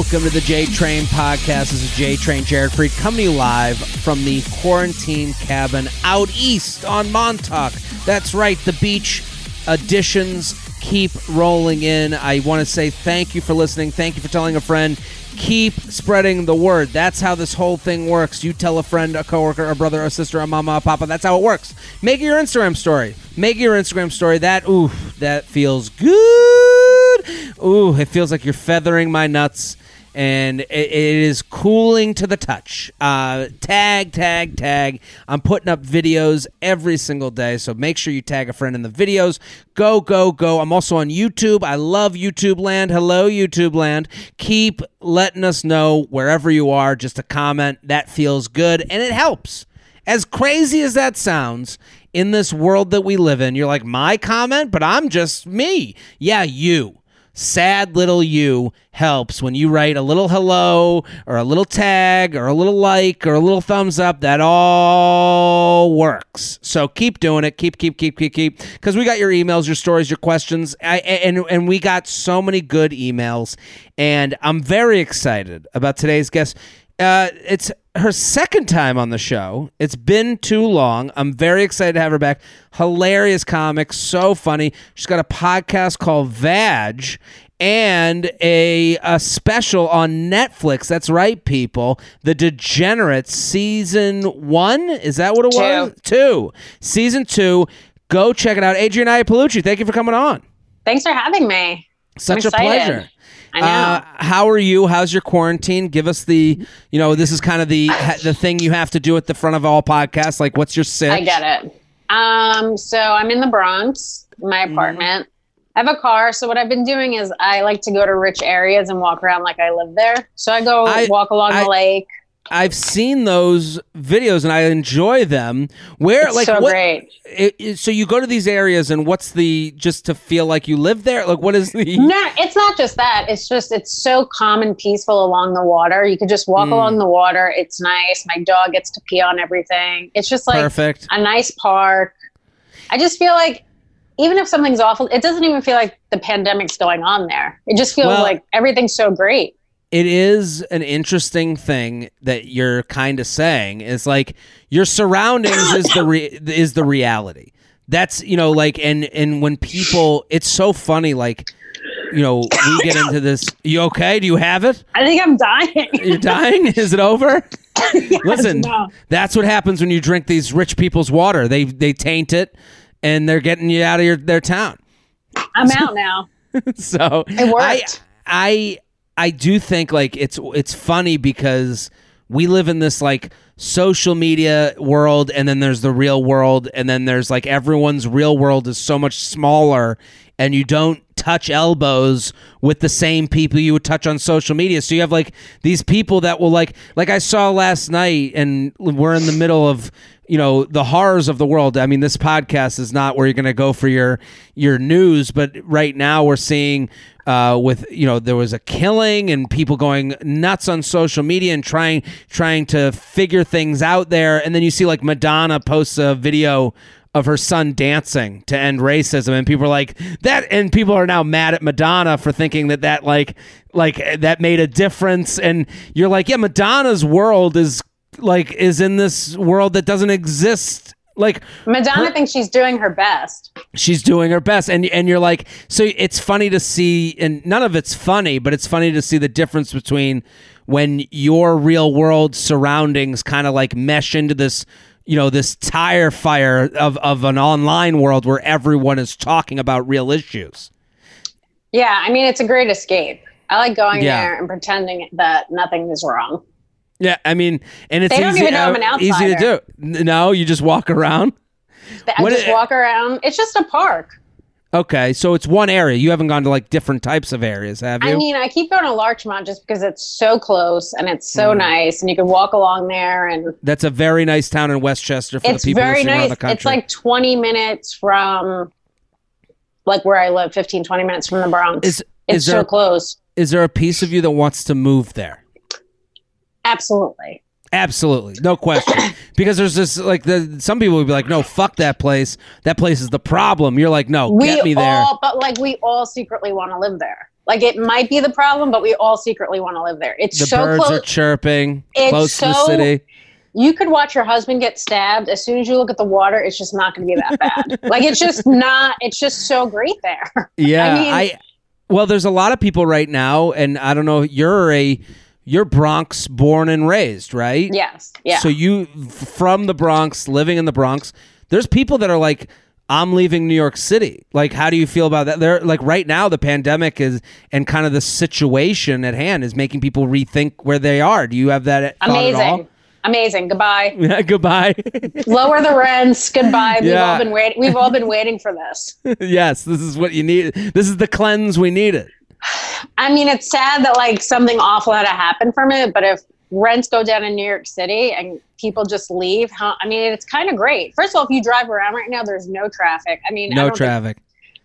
welcome to the J Train podcast. This is J Train Jared Freid coming to you live from the quarantine cabin out east on Montauk. That's right, the beach additions keep rolling in. I want to say thank you for listening. Thank you for telling a friend. Keep spreading the word. That's how this whole thing works. You tell a friend, a coworker, a brother, a sister, a mama, a papa. That's how it works. Make your Instagram story. Make your Instagram story. That ooh, that feels good. Ooh, it feels like you're feathering my nuts and it, it is cooling to the touch. Uh, tag, tag, tag. I'm putting up videos every single day, so make sure you tag a friend in the videos. Go, go, go. I'm also on YouTube. I love YouTube land. Hello, YouTube land. Keep letting us know wherever you are, just a comment. That feels good, and it helps. As crazy as that sounds, in this world that we live in, you're like, my comment, but I'm just me. Yeah, you sad little you helps when you write a little hello or a little tag or a little like or a little thumbs up that all works. So keep doing it. Keep keep keep keep keep. Because we got your emails your stories your questions. I, and and we got so many good emails. And i'm very excited about today's guest uh, it's her second time on the show. It's been too long. I'm very excited to have her back. Hilarious comic, so funny. She's got a podcast called Vag and a, a special on Netflix. That's right, people. The Degenerates season one. Is that what it was? Two. Season two. Go check it out. Adrienne Iapalucci, thank you for coming on. Thanks for having me. Such a pleasure. I know. Uh, how are you? How's your quarantine? Give us the, you know, this is kind of the the thing you have to do at the front of all podcasts. Like, what's your sit? I get it. Um, so I'm in the Bronx, my Mm-hmm. apartment. I have a car, so what I've been doing is I like to go to rich areas and walk around like I live there. So I go I- walk along I- the lake. I've seen those videos and I enjoy them. Where, It's like, so what? great. it- it- so you go to these areas and what's the just to feel like you live there? Like, what is the? No, it's not just that. It's just it's so calm and peaceful along the water. You could just walk Mm. along the water. It's nice. My dog gets to pee on everything. It's just like Perfect. a nice park. I just feel like even if something's awful, it doesn't even feel like the pandemic's going on there. It just feels Well- like everything's so great. It is an interesting thing that you're kind of saying is like your surroundings is the re- is the reality that's you know like and and when people it's so funny like you know we get into this you okay do you have it I think I'm dying. you're dying is it over listen no. that's what happens when you drink these rich people's water they they taint it and they're getting you out of your their town I'm out now. so It worked. I, I I do think like it's it's funny because we live in this like social media world and then there's the real world and then there's like everyone's real world is so much smaller and you don't touch elbows with the same people you would touch on social media. So you have like these people that will like like I saw last night and we're in the middle of you know the horrors of the world. I mean this podcast is not where you're going to go for your your news but right now we're seeing uh, with you know there was a killing and people going nuts on social media and trying trying to figure things out there. And then you see like madonna posts a video of her son dancing to end racism. And people are like that and people are now mad at madonna for thinking that that like like that made a difference. And you're like yeah madonna's world is like is in this world that doesn't exist like Madonna thinks she's doing her best. she's doing her best and and you're like so it's funny to see and none of it's funny but it's funny to see the difference between when your real world surroundings kind of like mesh into this you know this tire fire of of an online world where everyone is talking about real issues Yeah, I mean it's a great escape. I like going Yeah. there and pretending that nothing is wrong. Yeah i mean and it's They don't easy, even know I'm an uh, easy to do no you just walk around I What just it- walk around. It's just a park. okay so it's one area you haven't gone to like different types of areas have you I mean, I keep going to Larchmont just because it's so close and it's Mm. so nice, and you can walk along there, and that's a very nice town in westchester for it's the people very around nice. the country It's like 20 minutes from like where I live, 15, 20 minutes from the Bronx. Is- it's is there- so close. is there a piece of you that wants to move there? Absolutely. Absolutely, no question. because there's this like the some people would be like, no, fuck that place. That place is the problem. You're like, no, We get me there. all, but like we all secretly want to live there. Like it might be the problem, but we all secretly want to live there. It's The so birds close. are chirping It's close to the so- city. you could watch your husband get stabbed. As soon as you look at the water, it's just not going to be that bad. like it's just not. It's just so great there. Yeah, mean- I, well, there's a lot of people right now, and I don't know. You're a you're Bronx born and raised, right? yes. Yeah. So you from the Bronx, living in the Bronx. There's people that are like, I'm leaving New York City. Like, how do you feel about that? They're like right now, the pandemic is and kind of the situation at hand is making people rethink where they are. Do you have that thought at all? Amazing. Amazing. Goodbye. Yeah, goodbye. Lower the rents. Goodbye. We've Yeah. all been waiting. We've all been waiting for this. yes, this is what you need. This is the cleanse we needed. I mean, it's sad that like something awful had to happen from it, but if rents go down in New York City and people just leave, huh, I mean, it's kind of great. First of all, if you drive around right now, there's no traffic. I mean, I No think- traffic.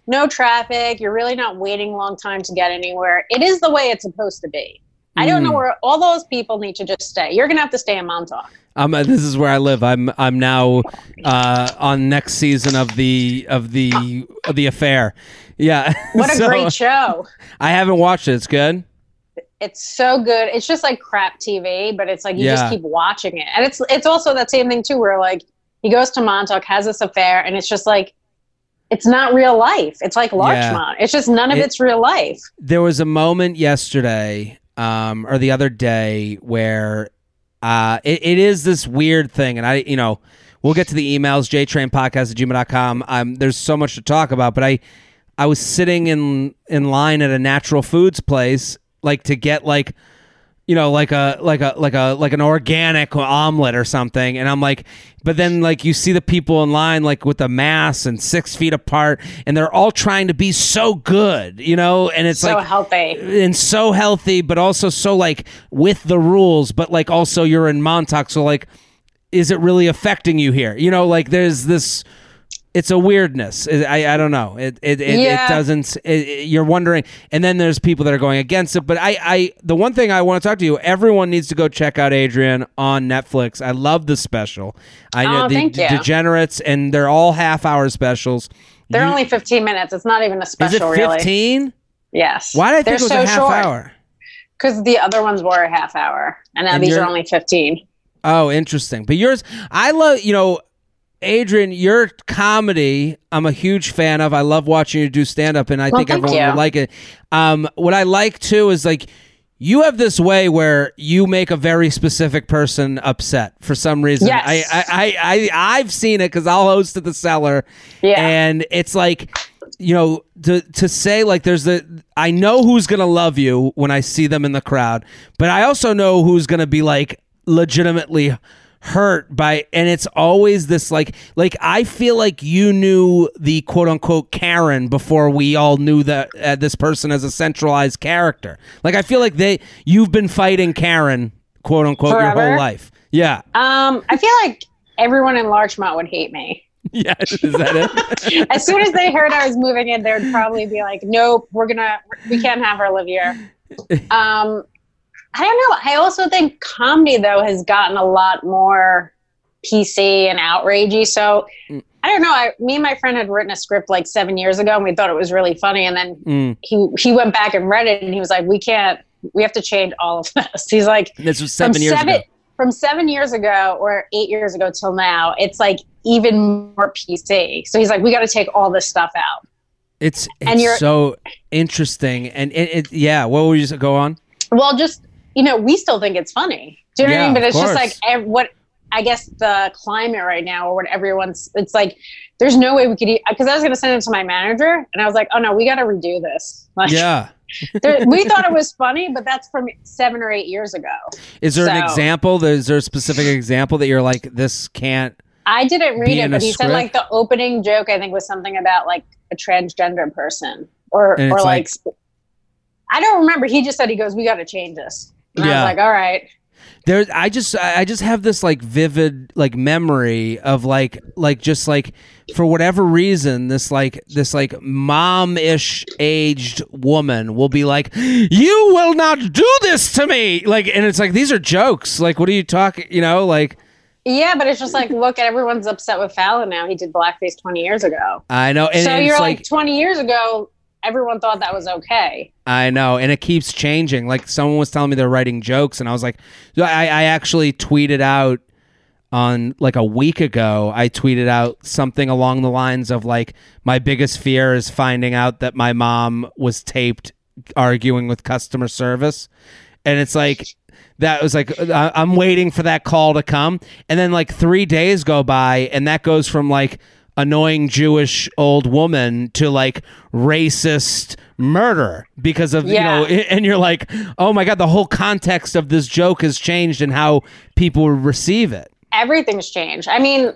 no traffic. You're really not waiting a long time to get anywhere. It is the way it's supposed to be. I don't know Mm. where all those people need to just stay. You're gonna have to stay in Montauk. Um, this is where I live. I'm I'm now uh, on next season of the of the of the affair. Yeah. What a So, great show! I haven't watched it. It's good. It's so good. It's just like crap TV, but it's like you Yeah. just keep watching it, and it's it's also that same thing too, where like he goes to Montauk, has this affair, and it's just like it's not real life. It's like Larchmont. It's just none of It- it's real life. There was a moment yesterday, um, or the other day, where uh, it, it is this weird thing, and I, you know, we'll get to the emails. JTrainPodcast at gmail.com. Um, there's so much to talk about, but I, I was sitting in in line at a natural foods place, like to get like you know like a like a like a like an organic omelet or something. And i'm like but then like you see the people in line like with the mass and six feet apart and they're all trying to be so good you know? And it's so like healthy. and so healthy but also so like with the rules but like also you're in montauk so like is it really affecting you here? You know like there's this it's a weirdness i i don't know it it, it, Yeah. it doesn't it, you're wondering and then there's people that are going against it but i i the one thing i want to talk to you everyone needs to go check out adrienne on netflix i love the special i know Oh, the degenerates and they're all half hour specials They're You- only 15 minutes. It's not even a special. is it special, really. 15 Yes. why did i think They're it was so a half short. hour Because the other ones were a half hour, and now And these you're- only 15. Oh, interesting. But yours, I love, you know, Adrienne, your comedy, I'm a huge fan of. I love watching you do stand up, and I Well, think everyone you. would like it. Um, what I like too is like, you have this way where you make a very specific person upset for some reason. Yes. I, I, I, I, I've seen it because I'll host at the cellar, Yeah. and it's like, you know, to to say like there's the I know who's gonna love you when I see them in the crowd, but I also know who's gonna be like legitimately hurt by and it's always this like like I feel like you knew the quote unquote Karen before we all knew that uh, this person as a centralized character. Like I feel like they you've been fighting Karen quote unquote your whole life. Yeah. Um, I feel like everyone in Larchmont would hate me. Yeah, is that it? As soon as they heard I was moving in, they would probably be like, "Nope, we're gonna, we can't have her live here." Um, I don't know. I also think comedy though has gotten a lot more PC and outragey. So Mm. I don't know. I, me and my friend had written a script like seven years ago, and we thought it was really funny. And then Mm. he he went back and read it, and he was like, "We can't. We have to change all of this." He's like, This was seven from years seven, ago. From seven years ago or eight years ago till now, it's like even more PC. So he's like, we got to take all this stuff out. It's And you're- so interesting, and it, it yeah. What were you go on? Well, just you know, we still think it's funny. Do you know what I mean? But it's just like ev- what I guess the climate right now, or what everyone's. It's like there's no way we could. Eat. Because I was going to send it to my manager, and I was like, oh no, we got to redo this. Like, Yeah. there, we thought it was funny, but that's from seven or eight years ago. Is there an example? Is there a specific example that you're like this can't? I didn't read it, but he said like the opening joke. I think was something about like a transgender person, or or it's like, I don't remember. He just said he goes, "We got to change this." And I Yeah. was like, "All right." There, I just, I I just have this like vivid like memory of like, like just like for whatever reason, this like this like mom-ish aged woman will be like, "You will not do this to me," like, and it's like these are jokes. Like, what are you talking? You know, like Yeah, but it's just like, look, at everyone's upset with Fallon now. He did blackface 20 years ago. I know, and, so you're it's like, 20 years ago, everyone thought that was okay. I know, and it keeps changing. Like someone was telling me they're writing jokes, and I was like, I, I actually tweeted out on like a week ago. I tweeted out something along the lines of like, my biggest fear is finding out that my mom was taped arguing with customer service, and it's like. That was like uh, I'm waiting for that call to come, and then like three days go by, and that goes from like annoying Jewish old woman to like racist murder because of Yeah. you know and you're like oh my god the whole context of this joke has changed and how people receive it Everything's changed. I mean,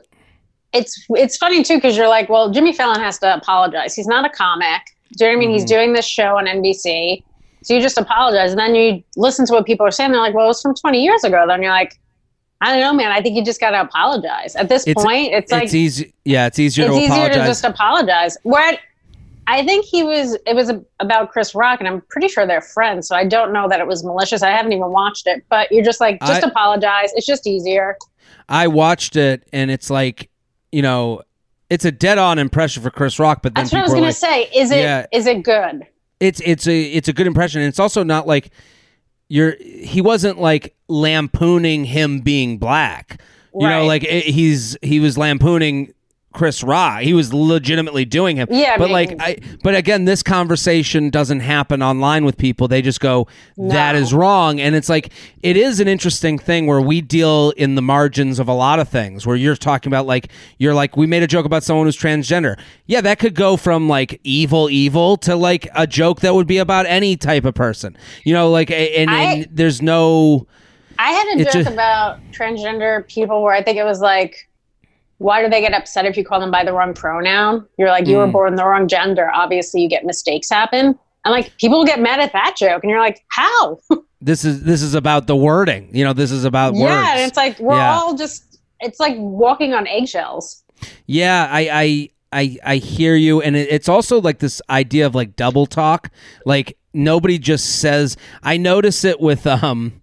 it's it's funny too because you're like, well, Jimmy Fallon has to apologize. He's not a comic. Do you know what I mean? He's mm-hmm. doing this show on NBC, so you just apologize, and then you listen to what people are saying. They're like, well, it was from 20 years ago. Then you're like, I don't know, man. I think you just got to apologize. At this It's- point, it's like it's easy yeah it's easier it's to easier apologize to just apologize. What I think he was, it was a, about Chris Rock, and I'm pretty sure they're friends. So I don't know that it was malicious. I haven't even watched it, but you're just like, just I- apologize. It's just easier. I watched it and it's like you know it's a dead on impression for Chris Rock but then That's what I was gonna like say. Is it is Yeah. it good? it's it's a it's a good impression and it's also not like you're he wasn't like lampooning him being black. You know like it, he's he was lampooning Chris Rock he was legitimately doing him. Yeah, but like I but again this conversation doesn't happen online with people. They just go that No. is wrong. And it's like it is an interesting thing where we deal in the margins of a lot of things where you're talking about like you're like we made a joke about someone who's transgender. Yeah that could go from like evil evil to like a joke that would be about any type of person. You know like a- and, I- and there's no I had a joke just- about transgender people where I think it was like, why do they get upset if you call them by the wrong pronoun? You're like, you were Mm. born the wrong gender. Obviously, you get mistakes happen. And like, people get mad at that joke, and you're like, how? this is this is about the wording you know this is about words yeah, and it's like we're Yeah. all just. It's like walking on eggshells. Yeah, I I I, I hear you, and it, it's also like this idea of like double talk. Like nobody just says. I notice it with um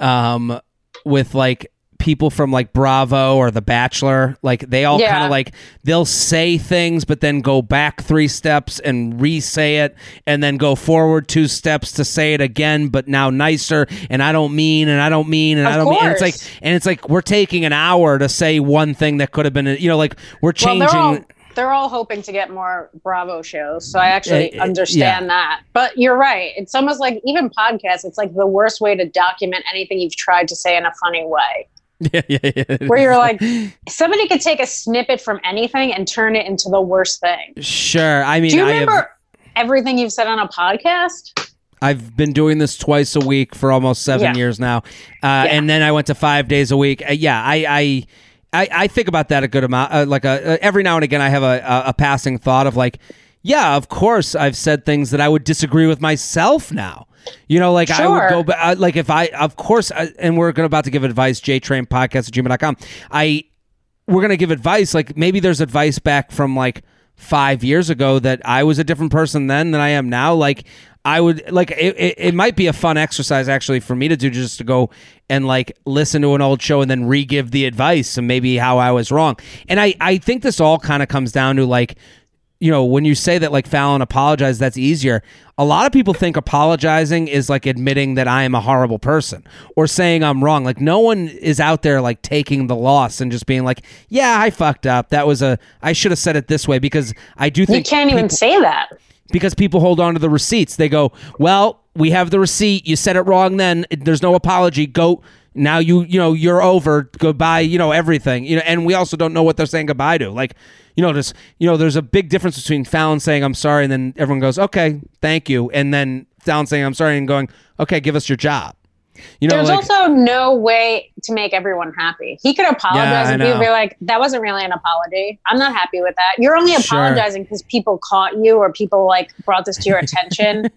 um with like people from like Bravo or The Bachelor. Like they all Yeah. kind of like they'll say things, but then go back three steps and re-say it, and then go forward two steps to say it again, but now nicer. And I don't mean, and I don't mean, and Of I don't mean. And it's like, and it's like we're taking an hour to say one thing that could have been, you know, like we're Well, changing. they're all they're all hoping to get more Bravo shows, so I actually Uh, uh, understand that. But you're right; it's almost like even podcasts. It's like the worst way to document anything you've tried to say in a funny way. yeah, yeah, yeah. Where you're like, somebody could take a snippet from anything and turn it into the worst thing. sure. I mean, Do you I remember have, everything you've said on a podcast? I've been doing this twice a week for almost seven Yeah. years now, uh, and then I went to five days a week. Uh, yeah, I, I, I, I think about that a good amount. Uh, like a, uh, every now and again, I have a, a, a passing thought of like, yeah, of course, I've said things that I would disagree with myself now. You know, like I would go back, uh, like if I, of course, I, and we're about to give advice, jtrain podcast at gmail.com. I, we're gonna give advice. Like maybe there's advice back from like five years ago that I was a different person then than I am now. Like I would like it, it, it might be a fun exercise actually for me to do just to go and like listen to an old show and then re-give the advice and maybe how I was wrong. And I I think this all kind of comes down to like you know, when you say that like Fallon apologized, that's easier. A lot of people think apologizing is like admitting that I am a horrible person or saying I'm wrong. Like no one is out there like taking the loss and just being like, "Yeah, I fucked up. That was a I should have said it this way." Because I do think You can't even people- say that. because people hold on to the receipts. They go, "Well, we have the receipt. You said it wrong then. There's no apology. Go now you you know, you're over. Goodbye, you know, everything. You know, and we also don't know what they're saying goodbye to. Like, you know, you know, there's a big difference between Fallon saying I'm sorry and then everyone goes, "Okay, thank you." And then Fallon saying I'm sorry and going, "Okay, give us your job." You know, There's like also no way to make everyone happy. He could apologize I and people be like, that wasn't really an apology. I'm not happy with that. You're only apologizing because people caught you or people like brought this to your attention.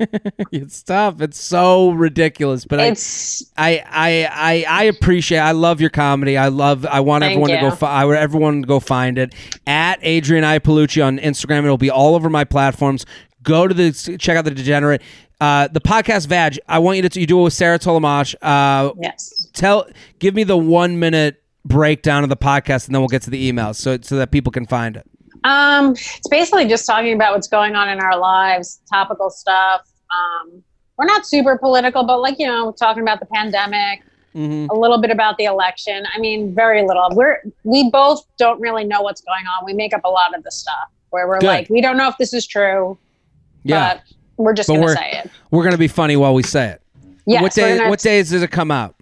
it's tough. It's so ridiculous, but I it's I, I I I appreciate. I love your comedy. I love. I want everyone to go. Fi- I want everyone to go find it at Adrienne Iapalucci on Instagram. It'll be all over my platforms. Go to the check out the Degenerate. Uh, the podcast Vag. I want you to you do it with Sarah Tollemache. Uh, yes. tell give me the one minute breakdown of the podcast, and then we'll get to the emails so so that people can find it. Um, it's basically just talking about what's going on in our lives, topical stuff. Um, we're not super political, but like you know, talking about the pandemic, Mm-hmm. a little bit about the election. I mean, very little. We're we both don't really know what's going on. We make up a lot of the stuff where we're Good. like, we don't know if this is true, Yeah, but we're just But gonna we're- say it. we're gonna be funny while we say it. Yes, what we're day? gonna- What days does it come out?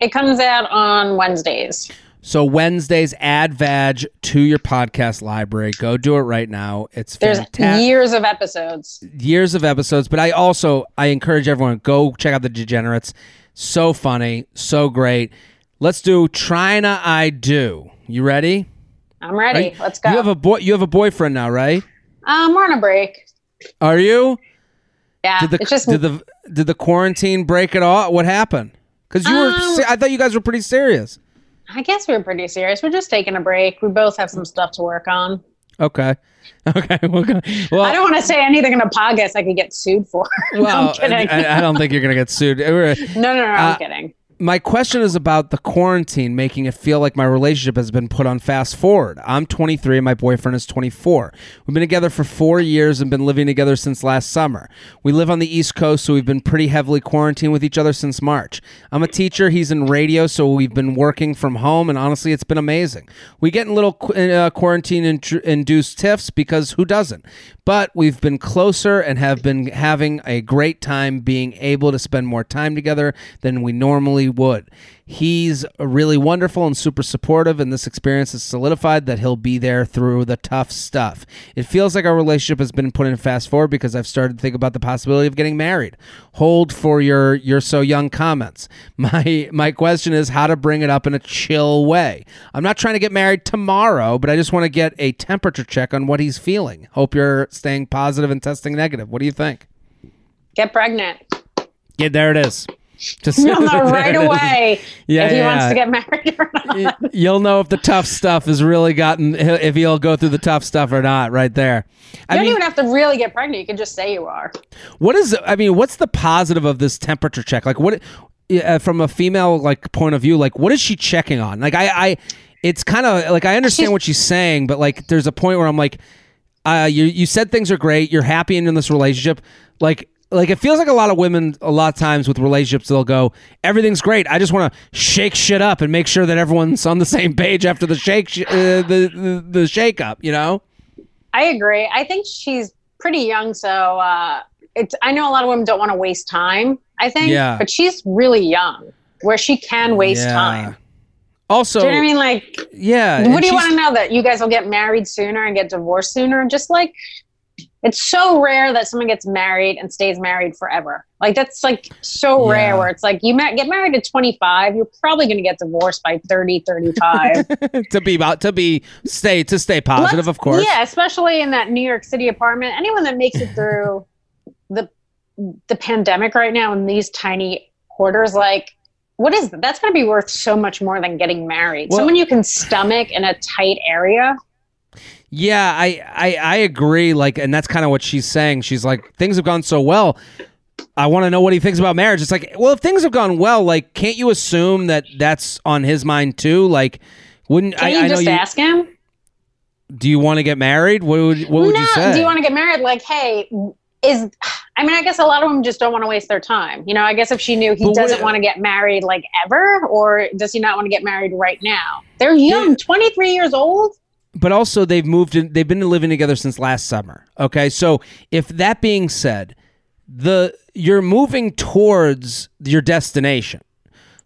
It comes out on Wednesdays. So Wednesdays, add Vag to your podcast library. Go do it right now. It's There's fantastic. years of episodes. years of episodes, but I also I encourage everyone go check out the Degenerates. So funny, so great. Let's do Trina I do. You ready? I'm ready. Let's go. You have a boy. You have a boyfriend now, right? um, we're on a break. Are you? Yeah, Did the it's just did the did the quarantine break at all? What happened? Because you were, Um, I thought you guys were pretty serious. I guess we're pretty serious. We're just taking a break. We both have some stuff to work on. Okay, okay. Well, well, I don't want to say anything in a podcast I could get sued for. no, well, I'm kidding. I, I don't think you're gonna get sued. No, no, no, Uh, I'm kidding. My question is about the quarantine making it feel like my relationship has been put on fast forward. I'm 23 and my boyfriend is 24. We've been together for four years and been living together since last summer. We live on the East Coast, so we've been pretty heavily quarantined with each other since March. I'm a teacher, he's in radio, so we've been working from home, and honestly, it's been amazing. We get in little uh, quarantine intru- induced tiffs because who doesn't? But we've been closer and have been having a great time being able to spend more time together than we normally would. He's really wonderful and super supportive, and this experience has solidified that he'll be there through the tough stuff. It feels like our relationship has been put in fast forward because I've started to think about the possibility of getting married. Hold for your "you're so young" comments. My my question is how to bring it up in a chill way. I'm not trying to get married tomorrow, but I just want to get a temperature check on what he's feeling. Hope you're staying positive and testing negative. What do you think? Get pregnant. Yeah, there it is. Just You'll know right away Yeah, if he yeah, wants to get married or not. You'll know if the tough stuff has really gotten if he'll go through the tough stuff or not. Right there. You I don't mean, even have to really get pregnant. You can just say you are. what is? I mean, what's the positive of this temperature check? Like, what uh, from a female like point of view? Like, what is she checking on? Like, I, I it's kind of like I understand She's- what she's saying, but like, there's a point where I'm like, uh, you you said things are great. You're happy in this relationship. Like. Like it feels like a lot of women, a lot of times with relationships, they'll go, "Everything's great. I just want to shake shit up and make sure that everyone's on the same page after the shake, sh- uh, the, the the shake up." You know? I agree. I think she's pretty young, so uh, it's. I know a lot of women don't want to waste time. I think, Yeah. but she's really young, where she can waste Yeah. time. Also, Do you know what I mean? Like, yeah. what do you want to know that you guys will get married sooner and get divorced sooner? Just like it's so rare that someone gets married and stays married forever. Like that's like so Yeah. rare where it's like you ma- get married at 25, you're probably going to get divorced by 30, 35. to be about to be stay to stay positive, Let's- of course. Yeah, especially in that New York City apartment. Anyone that makes it through the the pandemic right now in these tiny quarters, like what is that? That's going to be worth so much more than getting married. Well- Someone you can stomach in a tight area. Yeah, I, I I agree. Like, and that's kind of what she's saying. She's like, things have gone so well. I want to know what he thinks about marriage. It's like, well, if things have gone well, like, can't you assume that that's on his mind too? Like, wouldn't Can I? you I know just you. ask him? Do you want to get married? What would what would no, you say? do you want to get married? Like, hey, is I mean, I guess a lot of them just don't want to waste their time. You know, I guess if she knew he But doesn't want to get married like ever, or does he not want to get married right now? They're young, 23 years old. But also they've moved in they've been living together since last summer okay? So if that being said the you're moving towards your destination.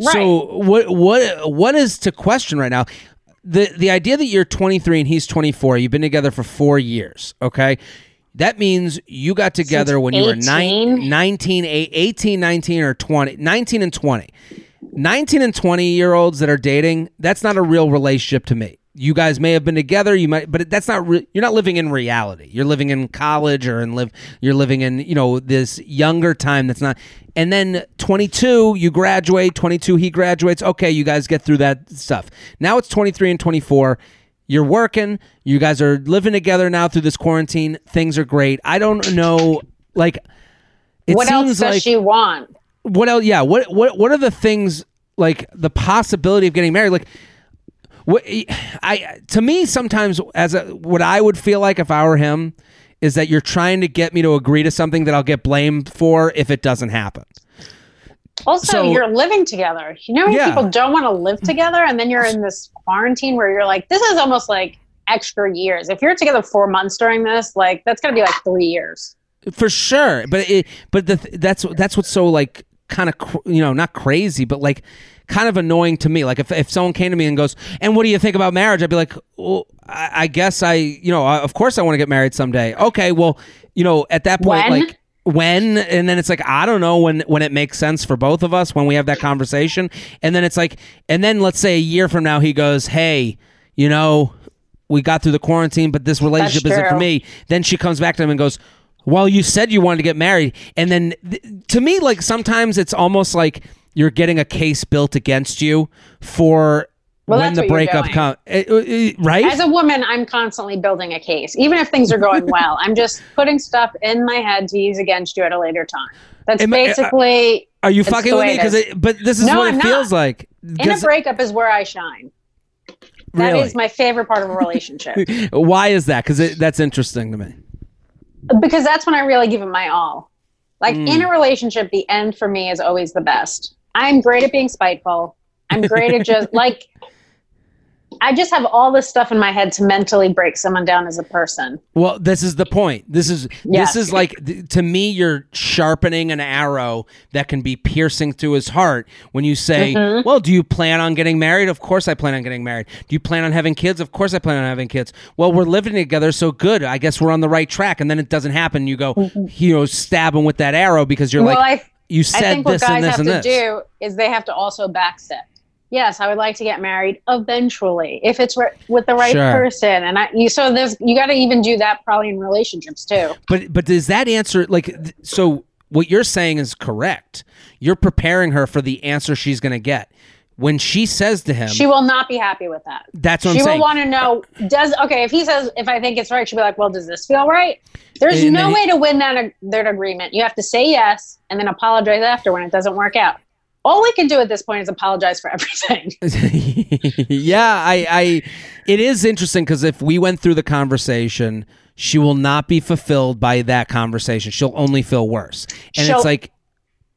So what what what is to question right now? The the idea that you're 23 and he's 24 you've been together for 4 years okay? That means you got together Since when you were 18? nine, 19 18 19 or 20 19 and 20 19 and 20 year olds that are dating that's not a real relationship to me you guys may have been together you might but that's not re- you're not living in reality. You're living in college or in live you're living in you know this younger time that's not and then 22 you graduate 22 he graduates. Okay you guys get through that stuff. Now it's 23 and 24 you're working. You guys are living together now through this quarantine. Things are great. I don't know like it what else does like she want? what else yeah what what what are the things like the possibility of getting married? Like I to me sometimes as a what I would feel like if I were him is that you're trying to get me to agree to something that I'll get blamed for if it doesn't happen. Also, So- you're living together. You know, Yeah. people don't want to live together, and then you're in this quarantine where you're like, this is almost like extra years. If you're together four months during this, like that's gonna be like three years. For sure, but it, but the, that's that's what's so like kind of you know not crazy, but like kind of annoying to me. Like if if someone came to me and goes, "And what do you think about marriage?" I'd be like, "Well, I, I guess I you know I, of course I want to get married someday." Okay, well you know at that point When? like when and then it's like I don't know when when it makes sense for both of us when we have that conversation, and then it's like and then let's say a year from now he goes, "Hey, you know." We got through the quarantine, but this relationship isn't for me. Then she comes back to him and goes, well, you said you wanted to get married, and then th- to me, like sometimes it's almost like you're getting a case built against you for Well, when the breakup comes, right? As a woman, I'm constantly building a case, even if things are going well. I'm just putting stuff in my head to use against you at a later time. That's Am uh, basically Are you fucking with me? Because but this is No, what I'm it not. feels like. in a breakup is where I shine. That is really, my favorite part of a relationship why is that? Because that's interesting to me. because that's when I really give it my all. Like Mm. in a relationship, the end for me is always the best. I'm great at being spiteful. I'm great at just like I just have all this stuff in my head to mentally break someone down as a person. Well, this is the point. This is Yes. this is like th- to me you're sharpening an arrow that can be piercing through his heart when you say, Mm-hmm. "Well, do you plan on getting married?" Of course I plan on getting married. Do you plan on having kids? Of course I plan on having kids. Well, we're living together, so good. I guess we're on the right track. And then it doesn't happen. You go, you know, stab him with that arrow because you're Mm-hmm. well, like I you I said think what guys have to this. do is they have to also backstep. Yes, I would like to get married eventually if it's ri- with the right Sure. person, and I you so there's you got to even do that probably in relationships too. But but does that answer like th- so? What you're saying is correct. You're preparing her for the answer she's going to get when she says to him. She will not be happy with that. that's what she I'm saying. will want to know does okay if he says if I think it's right, she'll be like, well, does this feel right? There's And no then- way to win that ag- that agreement. You have to say yes and then apologize after when it doesn't work out. All we can do at this point is apologize for everything. yeah, I, I, it is interesting because if we went through the conversation, she will not be fulfilled by that conversation. She'll only feel worse. And She'll- it's like,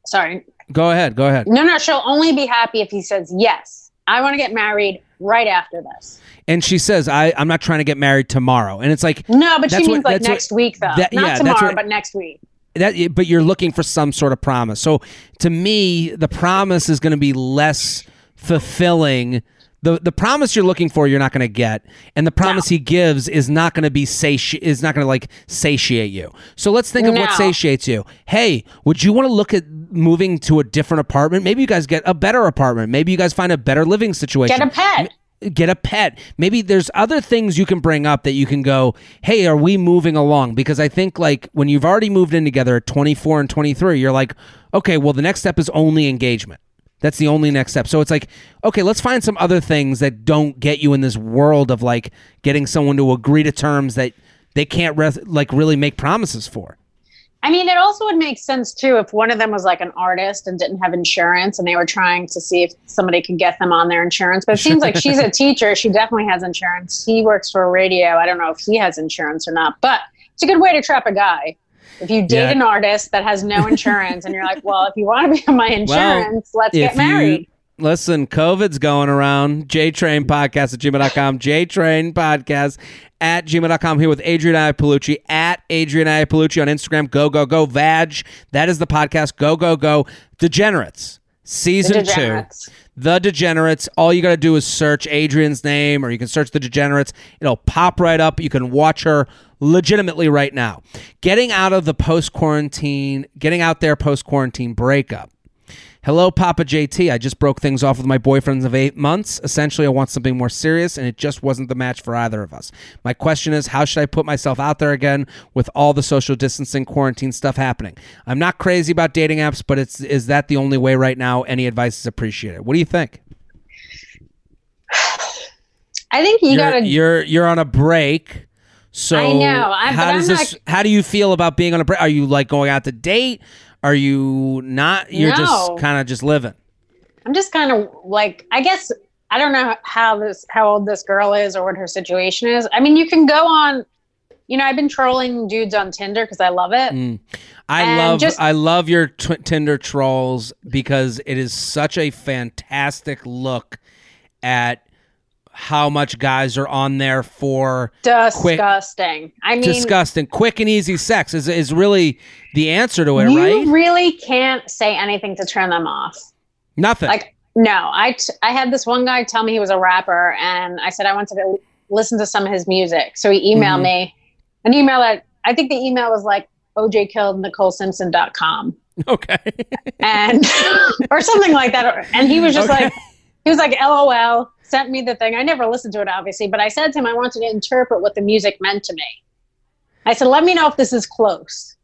Sorry, go ahead, go ahead. No, no, she'll only be happy if he says, Yes, I want to get married right after this. And she says, I, I'm not trying to get married tomorrow. And it's like No, but she means what- like that's what- next week, though. that- Not yeah, tomorrow, what- but next week. that, but you're looking for some sort of promise. So to me, the promise is going to be less fulfilling. The, the promise you're looking for, you're not going to get, and the promise he gives is not going to be sati- is not going to like satiate you. So let's think of what satiates you. Hey, would you want to look at moving to a different apartment? Maybe you guys get a better apartment. Maybe you guys find a better living situation Get a pet. get a pet. Maybe there's other things you can bring up that you can go, hey, are we moving along? Because I think like when you've already moved in together at 24 and 23, you're like, okay, well, the next step is only engagement. That's the only next step. So it's like, okay, let's find some other things that don't get you in this world of like getting someone to agree to terms that they can't re- like really make promises for. I mean, it also would make sense too if one of them was like an artist and didn't have insurance and they were trying to see if somebody could get them on their insurance. But it seems like she's a teacher. She definitely has insurance. He works for radio. I don't know if he has insurance or not, but it's a good way to trap a guy. If you date Yeah. an artist that has no insurance and you're like, well, if you want to be on my insurance, let's get married. You, listen, COVID's going around. JTrain Podcast at gmail.com. JTrain Podcast at gmail.com. Here with Adrienne Iapalucci at Adrienne Iapalucci on Instagram. Go, go, go. Vag. That is the podcast. Go, go, go. Degenerates. Season The two. The Degenerates. All you got to do is search Adrienne's name or you can search The Degenerates. It'll pop right up. You can watch her legitimately right now. Getting out of the post quarantine, getting out there post quarantine breakup. Hello, Papa JT. I just broke things off with my boyfriends of eight months. Essentially, I want something more serious, and it just wasn't the match for either of us. My question is, how should I put myself out there again with all the social distancing, quarantine stuff happening? I'm not crazy about dating apps, but it's is that the only way right now? Any advice is appreciated. What do you think? I think you you're, got to. you're you're on a break. So I know, I- how does I'm this? not- How do you feel about being on a break? Are you like going out to date? Are you not? You're just kind of just living. I'm just kind of like, I guess I don't know how this how old this girl is or what her situation is. I mean, you can go on. You know, I've been trolling dudes on Tinder because I love it. Mm. I And love just- I love your tw- Tinder trolls because it is such a fantastic look at how much guys are on there for Disgusting. I mean, disgusting, quick and easy sex is is really the answer to it, you right? You really can't say anything to turn them off. Nothing. Like, no, I t- I had this one guy tell me he was a rapper, and I said I wanted to listen to some of his music. So he emailed Mhm. me an email that I think the email was like OJ killed NicoleSimpson.com okay. and or something like that. And he was just Okay. like, he was like, LOL, sent me the thing. I never listened to it, obviously, but I said to him, I wanted to interpret what the music meant to me. I said, let me know if this is close.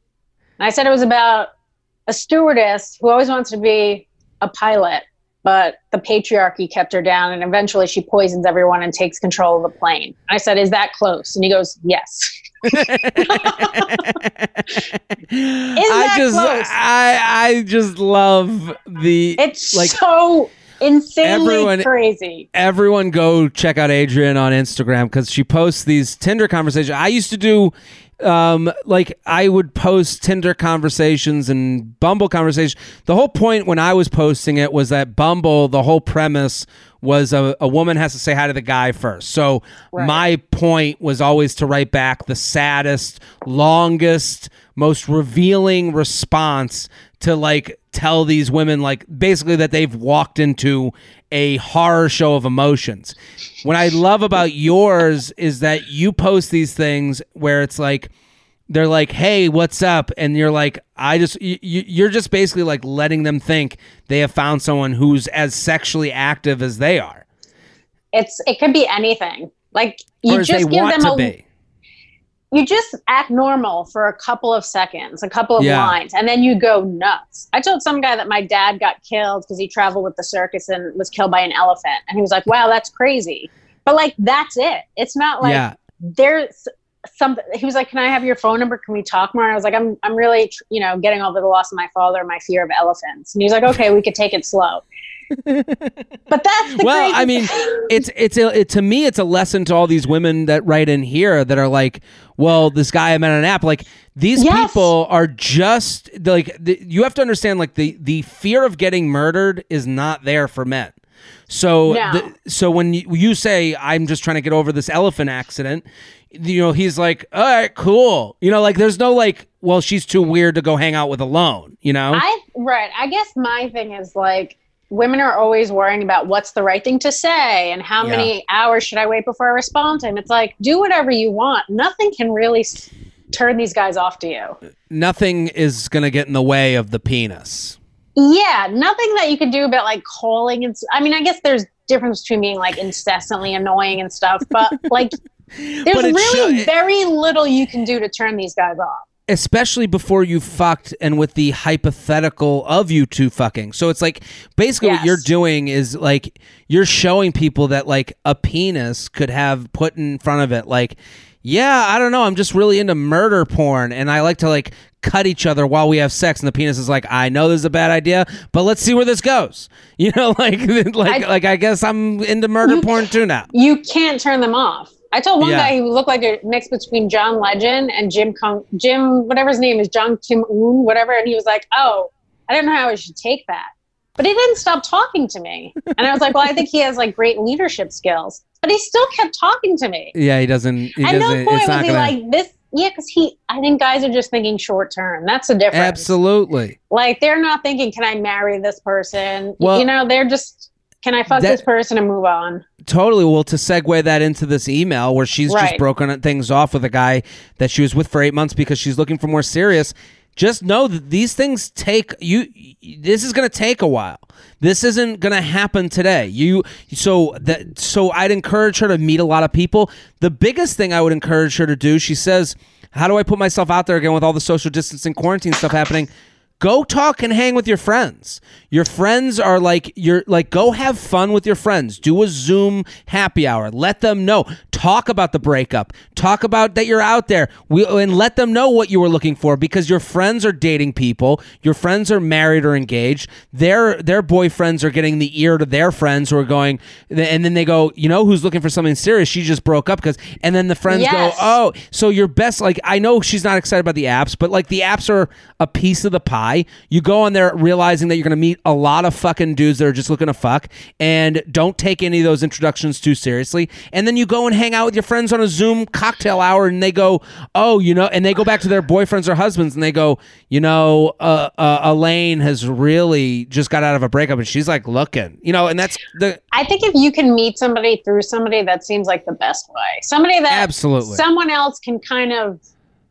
And I said it was about a stewardess who always wants to be a pilot, but the patriarchy kept her down, and eventually she poisons everyone and takes control of the plane. I said, Is that close? And he goes, Yes. I that just close? I I just love the It's Like, so insanely everyone- crazy. everyone go check out Adrienne on Instagram because she posts these Tinder conversations. I used to do um like I would post Tinder conversations and Bumble conversations. The whole point when I was posting it was that Bumble, the whole premise was a, a woman has to say hi to the guy first. So Right. my point was always to write back the saddest, longest, most revealing response to like tell these women like basically that they've walked into a horror show of emotions. What I love about yours is that you post these things where it's like they're like, "Hey, what's up?" and you're like, "I just you, you- you're just basically like letting them think they have found someone who's as sexually active as they are." It's it could be anything. Like you or as they just give them a be. You just act normal for a couple of seconds, a couple of Yeah. lines, and then you go nuts. I told some guy that my dad got killed because he traveled with the circus and was killed by an elephant, and he was like, "Wow, that's crazy." But like that's it. It's not like yeah. there's something. He was like, "Can I have your phone number? Can we talk more?" I was like, "I'm I'm really you know getting over the loss of my father, and my fear of elephants." And he was like, "Okay, we could take it slow." But that's the Well, I mean, thing. it's it's a, it, to me it's a lesson to all these women that write in here that are like, well, this guy I met on an app, like these Yes. people are just like the, you have to understand like the the fear of getting murdered is not there for men. So No. the, so when you, you say I'm just trying to get over this elephant accident, you know, he's like, "All right, cool." You know, like there's no like, well, she's too weird to go hang out with alone, you know? I right. I guess my thing is like women are always worrying about what's the right thing to say and how Yeah. many hours should I wait before I respond to him. It's like do whatever you want. Nothing can really s- turn these guys off to you. Nothing is going to get in the way of the penis. Yeah, nothing that you can do about like calling and I mean, I guess there's difference between being like incessantly annoying and stuff, but like there's But really sho- very little you can do to turn these guys off. Especially before you fucked and with the hypothetical of you two fucking. So it's like basically what you're doing is like you're showing people that like a penis could have put in front of it like yeah, I don't know, I'm just really into murder porn and I like to like cut each other while we have sex and the penis is like I know this is a bad idea, but let's see where this goes. You know like like I- like I guess I'm into murder porn too now. you can't turn them off. I told one Yeah. guy who looked like a mix between John Legend and Jim Kung, Jim, whatever his name is, John Kim Un, whatever, and he was like, "Oh, I don't know how I should take that," but he didn't stop talking to me, and I was like, "Well, I think he has like great leadership skills," but he still kept talking to me. Yeah, he doesn't he At no doesn't point it's was he gonna like this. Yeah, because he, I think guys are just thinking short term. That's the difference. Absolutely. Like they're not thinking, "Can I marry this person?" Well- you know, they're just, "Can I fuck That- this person and move on?" Totally. Well, to segue that into this email where she's just broken things off with a guy that she was with for eight months because she's looking for more serious. Just know that these things take you. This is going to take a while. This isn't going to happen today. You so that so I'd encourage her to meet a lot of people. The biggest thing I would encourage her to do, she says, "How do I put myself out there again with all the social distancing, quarantine stuff happening?" Go talk and hang with your friends. Your friends are like you're like go have fun with your friends. Do a zoom happy hour. Let them know talk about the breakup. Talk about that you're out there. We, and let them know what you were looking for because your friends are dating people. Your friends are married or engaged. Their their boyfriends are getting the ear to their friends who are going and then they go you know who's looking for something serious? She just broke up because and then the friends Yes. go oh so your best like i know she's not excited about the apps but like the apps are a piece of the pie. You go on there realizing that you're going to meet a lot of fucking dudes that are just looking to fuck and don't take any of those introductions too seriously. And then you go and hang out with your friends on a zoom cocktail hour and they go oh you know and they go back to their boyfriends or husbands and they go you know uh, uh, elaine has really just got out of a breakup and she's like looking you know and that's the I think if you can meet somebody through somebody, that seems like the best way. Somebody that Absolutely. someone else can kind of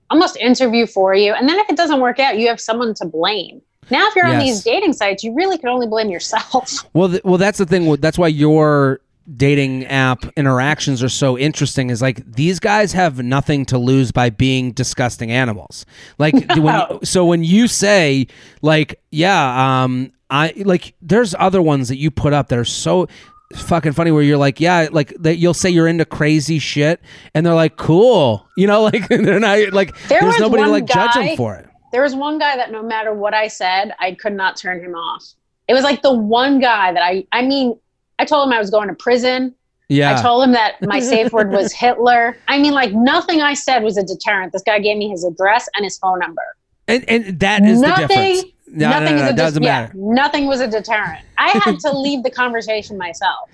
almost interview for you, and then if it doesn't work out, you have someone to blame. Now, if you're on these dating sites, you really can only blame yourself. Well, th- well, that's the thing. That's why your dating app interactions are so interesting. Is like these guys have nothing to lose by being disgusting animals. Like when, so when you say like, yeah, um, I like. There's other ones that you put up that are so fucking funny where you're like yeah like that you'll say you're into crazy shit and they're like cool you know like they're not like There there's nobody to like judge them for it there was one guy that no matter what I said, I could not turn him off. It was like the one guy that I, I mean, I told him I was going to prison. yeah I told him that my safe word was Hitler. I mean, like nothing I said was a deterrent. This guy gave me his address and his phone number. and, and that is the Nothing- difference no, nothing no, no, is it a doesn't yeah, matter nothing was a deterrent. I had to leave the conversation myself.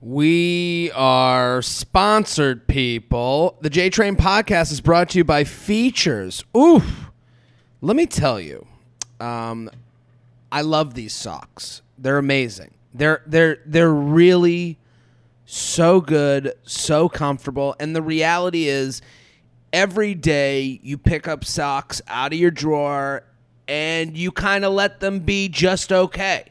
We are sponsored, people. The J Train podcast is brought to you by Feetures. Oof. Let me tell you, um, I love these socks. They're amazing. They're they're they're really so good, so comfortable. And the reality is, every day you pick up socks out of your drawer and you kind of let them be just okay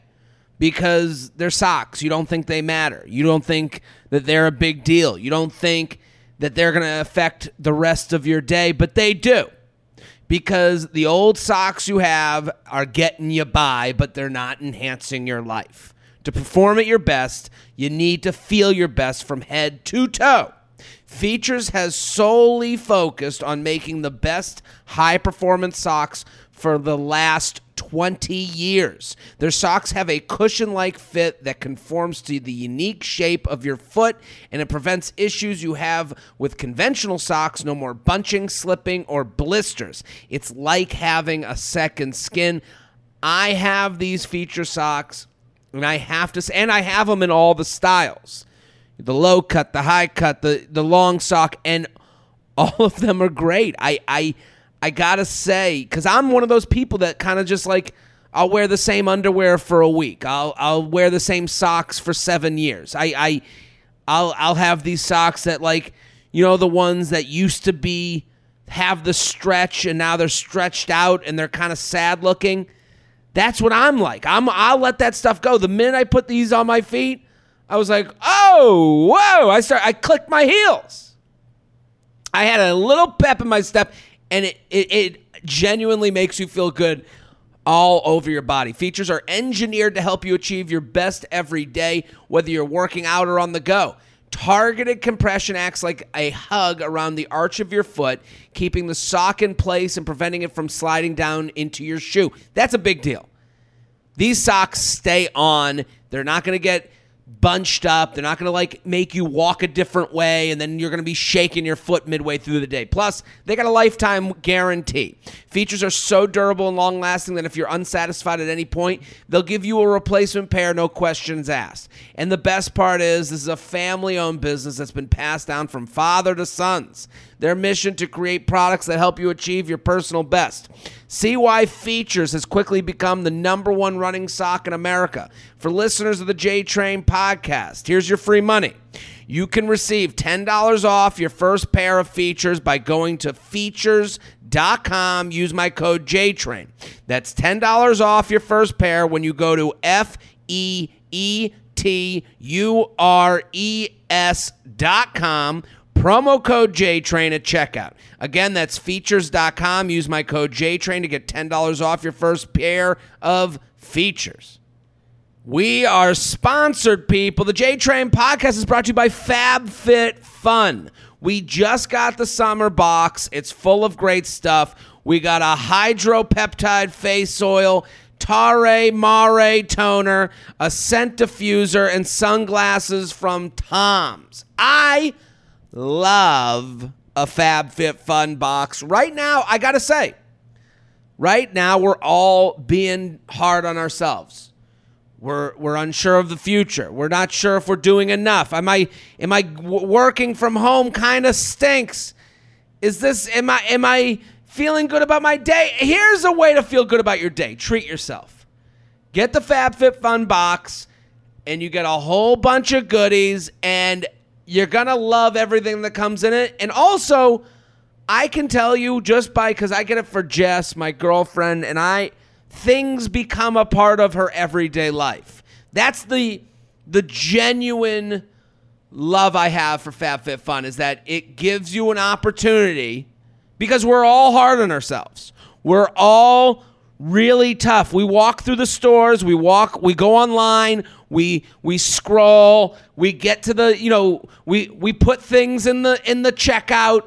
because they're socks. You don't think they matter. You don't think that they're a big deal. You don't think that they're going to affect the rest of your day, but they do. Because the old socks you have are getting you by, but they're not enhancing your life. To perform at your best, you need to feel your best from head to toe. Feetures has solely focused on making the best high performance socks for the last 20 years. Their socks have a cushion like fit that conforms to the unique shape of your foot and it prevents issues you have with conventional socks no more bunching, slipping, or blisters. It's like having a second skin. I have these Feeture socks and I have to and I have them in all the styles the low cut, the high cut, the the long sock, and all of them are great. I I I gotta say, because I'm one of those people that kind of just like I'll wear the same underwear for a week. I'll I'll wear the same socks for seven years. I I I'll I'll have these socks that like you know the ones that used to be have the stretch and now they're stretched out and they're kind of sad looking. That's what I'm like. I'm I'll let that stuff go. The minute I put these on my feet, I was like, "Oh, whoa." I start I clicked my heels. I had a little pep in my step and it it, it genuinely makes you feel good all over your body. Feetures are engineered to help you achieve your best every day whether you're working out or on the go. Targeted compression acts like a hug around the arch of your foot, keeping the sock in place and preventing it from sliding down into your shoe. That's a big deal. These socks stay on. They're not going to get bunched up. They're not going to like make you walk a different way and then you're going to be shaking your foot midway through the day. Plus, they got a lifetime guarantee. Feetures are so durable and long lasting that if you're unsatisfied at any point, they'll give you a replacement pair, no questions asked. And the best part is, this is a family owned business that's been passed down from father to sons. Their mission to create products that help you achieve your personal best. See why Feetures has quickly become the number one running sock in America. For listeners of the J Train podcast, here's your free money. You can receive $10 off your first pair of Feetures by going to feetures.com. Use my code JTRAIN. That's $10 off your first pair when you go to F E E T U R E S dot com. Promo code JTRAIN at checkout. Again, that's feetures.com. Use my code JTRAIN to get $10 off your first pair of Feetures. We are sponsored, people. The J Train podcast is brought to you by FabFitFun. We just got the summer box. It's full of great stuff. We got a hydropeptide face oil, Tare Mare toner, a scent diffuser, and sunglasses from Tom's. I love a FabFitFun box. Right now, I got to say, right now, we're all being hard on ourselves we're we're unsure of the future. We're not sure if we're doing enough. Am I am I working from home? Kind of stinks. Is this am I am I feeling good about my day? Here's a way to feel good about your day. Treat yourself. Get the FabFitFun box, and you get a whole bunch of goodies, and you're gonna love everything that comes in it. And also, I can tell you just by because I get it for Jess, my girlfriend, and I things become a part of her everyday life. That's the the genuine love I have for FabFitFun is that it gives you an opportunity because we're all hard on ourselves. We're all really tough. We walk through the stores, we walk, we go online, we we scroll, we get to the, you know, we we put things in the in the checkout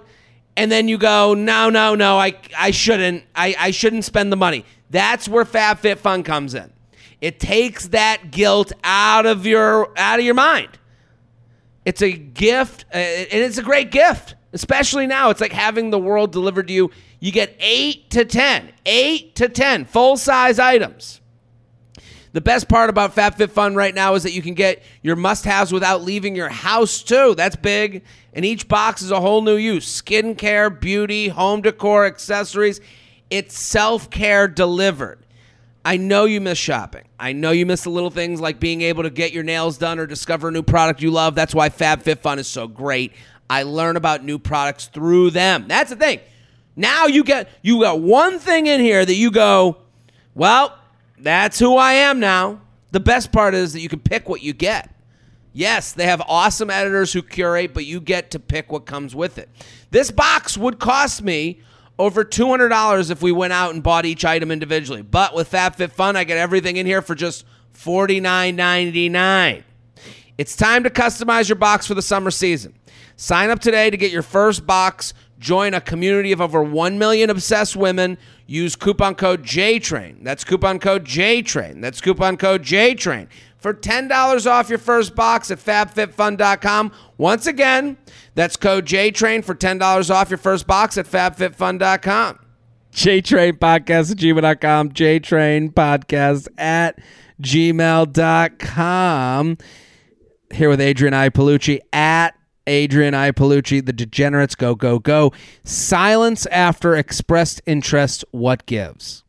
and then you go, "No, no, no, I I shouldn't. I I shouldn't spend the money." That's where FabFitFun comes in. It takes that guilt out of your out of your mind. It's a gift, uh, and it's a great gift, especially now. It's like having the world delivered to you. You get eight to ten, eight to ten full size items. The best part about FabFitFun right now is that you can get your must haves without leaving your house, too. That's big. And each box is a whole new use skincare, beauty, home decor, accessories. It's self care delivered. I know you miss shopping. I know you miss the little things like being able to get your nails done or discover a new product you love. That's why FabFitFun is so great. I learn about new products through them. That's the thing. Now you get you got one thing in here that you go, well, that's who I am now. The best part is that you can pick what you get. Yes, they have awesome editors who curate, but you get to pick what comes with it. This box would cost me over $200 if we went out and bought each item individually. But with FabFitFun, I get everything in here for just $49.99. It's time to customize your box for the summer season. Sign up today to get your first box. Join a community of over 1 million obsessed women. Use coupon code JTRAIN. That's coupon code JTRAIN. That's coupon code JTRAIN for $10 off your first box at fabfitfun.com. Once again, that's code JTRAIN for $10 off your first box at fabfitfun.com. JTrain podcast at gmail.com. JTrain podcast at gmail.com. Here with Adrienne Iapalucci at Adrienne Iapalucci. The Degenerates go, go, go. Silence after expressed interest. What gives?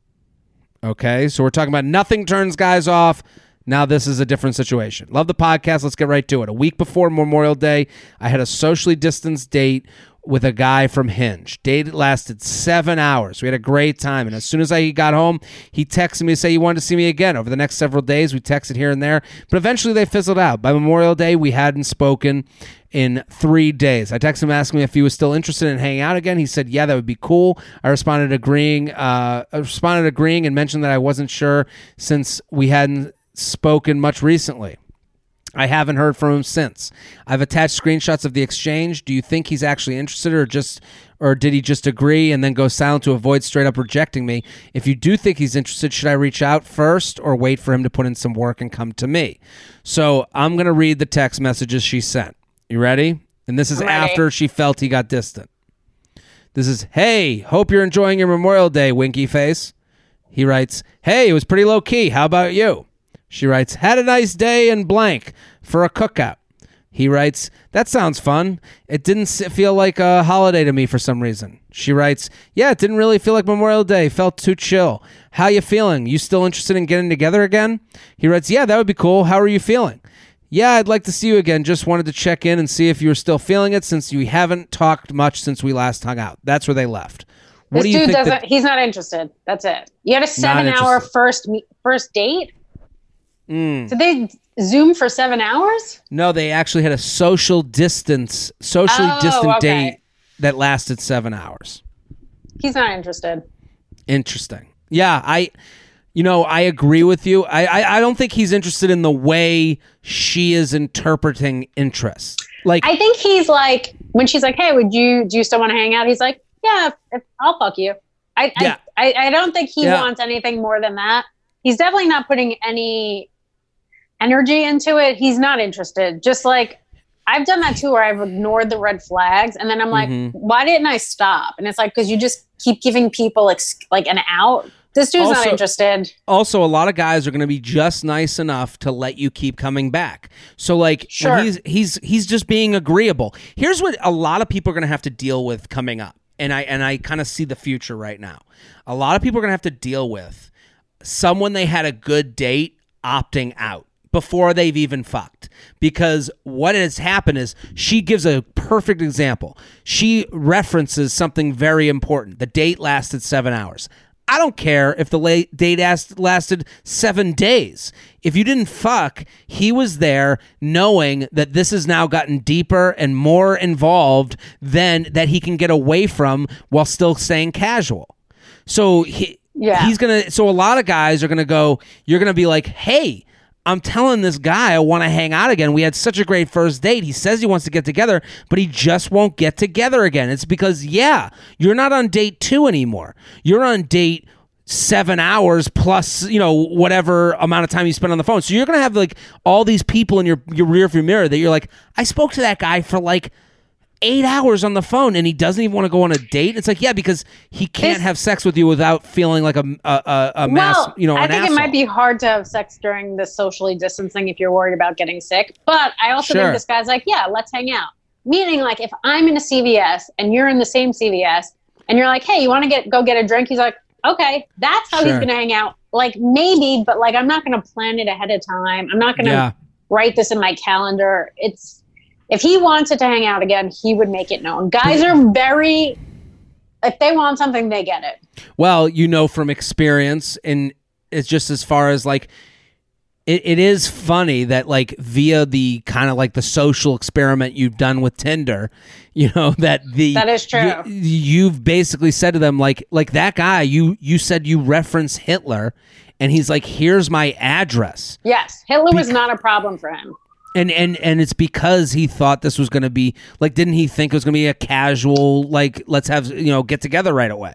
Okay, so we're talking about nothing turns guys off. Now this is a different situation. Love the podcast. Let's get right to it. A week before Memorial Day, I had a socially distanced date with a guy from Hinge. Date lasted seven hours. We had a great time. And as soon as I got home, he texted me to say he wanted to see me again. Over the next several days, we texted here and there, but eventually they fizzled out. By Memorial Day, we hadn't spoken in three days. I texted him asking if he was still interested in hanging out again. He said, "Yeah, that would be cool." I responded agreeing. Uh, I responded agreeing and mentioned that I wasn't sure since we hadn't spoken much recently. I haven't heard from him since. I've attached screenshots of the exchange. Do you think he's actually interested or just or did he just agree and then go silent to avoid straight up rejecting me? If you do think he's interested, should I reach out first or wait for him to put in some work and come to me? So, I'm going to read the text messages she sent. You ready? And this is after she felt he got distant. This is, "Hey, hope you're enjoying your Memorial Day, winky face." He writes, "Hey, it was pretty low key. How about you?" She writes, Had a nice day in blank for a cookout. He writes, That sounds fun. It didn't feel like a holiday to me for some reason. She writes, Yeah, it didn't really feel like Memorial Day. Felt too chill. How you feeling? You still interested in getting together again? He writes, Yeah, that would be cool. How are you feeling? Yeah, I'd like to see you again. Just wanted to check in and see if you were still feeling it since you haven't talked much since we last hung out. That's where they left. What this do you dude doesn't. That- he's not interested. That's it. You had a seven-hour first first date. Mm. Did they Zoom for seven hours? No, they actually had a social distance, socially oh, distant okay. date that lasted seven hours. He's not interested. Interesting. Yeah, I. You know, I agree with you. I, I, I don't think he's interested in the way she is interpreting interest. Like I think he's like when she's like, "Hey, would you do you still want to hang out?" He's like, "Yeah, I'll fuck you." I, Yeah. I, I I don't think he Yeah. wants anything more than that. He's definitely not putting any energy into it. He's not interested. Just like I've done that too, where I've ignored the red flags, and then I'm like, Mhm. "Why didn't I stop?" And it's like because you just keep giving people ex- like an out. This dude's not interested. also a lot of guys are going to be just nice enough to let you keep coming back. So like Sure. he's he's he's just being agreeable. Here's what a lot of people are going to have to deal with coming up. And I and I kind of see the future right now. A lot of people are going to have to deal with someone they had a good date opting out before they've even fucked. Because what has happened is she gives a perfect example. She references something very important. The date lasted seven hours. I don't care if the la- date ast- lasted seven days. If you didn't fuck, he was there knowing that this has now gotten deeper and more involved than that he can get away from while still staying casual. So he, Yeah. he's gonna. So a lot of guys are gonna go. You're gonna be like, hey. I'm telling this guy I want to hang out again. We had such a great first date. He says he wants to get together, but he just won't get together again. It's because, yeah, you're not on date two anymore. You're on date seven hours plus, you know, whatever amount of time you spend on the phone. So you're to have like all these people in your, your rear view mirror that you're like, I spoke to that guy for like eight hours on the phone and he doesn't even want to go on a date. It's like, yeah, because he can't Is- have sex with you without feeling like a, a, a, mass, well, you know, I think it might be hard to have sex during the socially distancing if you're worried about getting sick. But I also Sure. think this guy's like, yeah, let's hang out. Meaning, like, if I'm in a CVS and you're in the same CVS, and you're like, hey, you want to get go get a drink? He's like, okay, that's how he's gonna hang out. Like maybe, but like I'm not gonna plan it ahead of time. I'm not gonna Yeah. write this in my calendar. It's if he wanted to hang out again, he would make it known. Guys hmm. are very if they want something, they get it. Well, you know from experience, and it's just as far as like it, it is funny that like via the kind of like the social experiment you've done with Tinder, you know that the That is true. You, you've basically said to them like like that guy you you said you reference Hitler, and he's like here's my address. Yes, Hitler was not a problem for him. And, and and it's because he thought this was going to be like didn't he think it was going to be a casual like let's have you know get together right away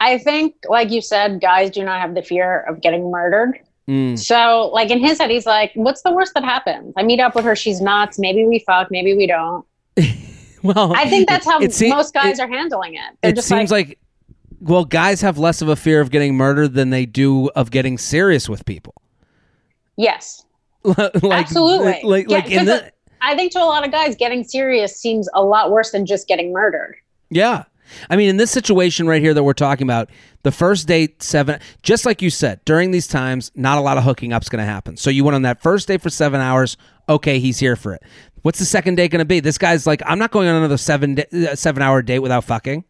I think, like you said, guys do not have the fear of getting murdered. Mm. So, like in his head, he's like, "What's the worst that happens? I meet up with her. She's nuts. Maybe we fuck. Maybe we don't." well I think that's how most guys it- are handling it. They're it just seems like, like, well guys have less of a fear of getting murdered than they do of getting serious with people yes, like, absolutely. like Yeah, like in the I think to a lot of guys, getting serious seems a lot worse than just getting murdered. yeah i mean in this situation right here that we're talking about the first date seven just like you said during these times not a lot of hooking up's going to happen so you went on that first date for seven hours okay he's here for it what's the second date going to be this guy's like i'm not going on another seven da- uh, seven hour date without fucking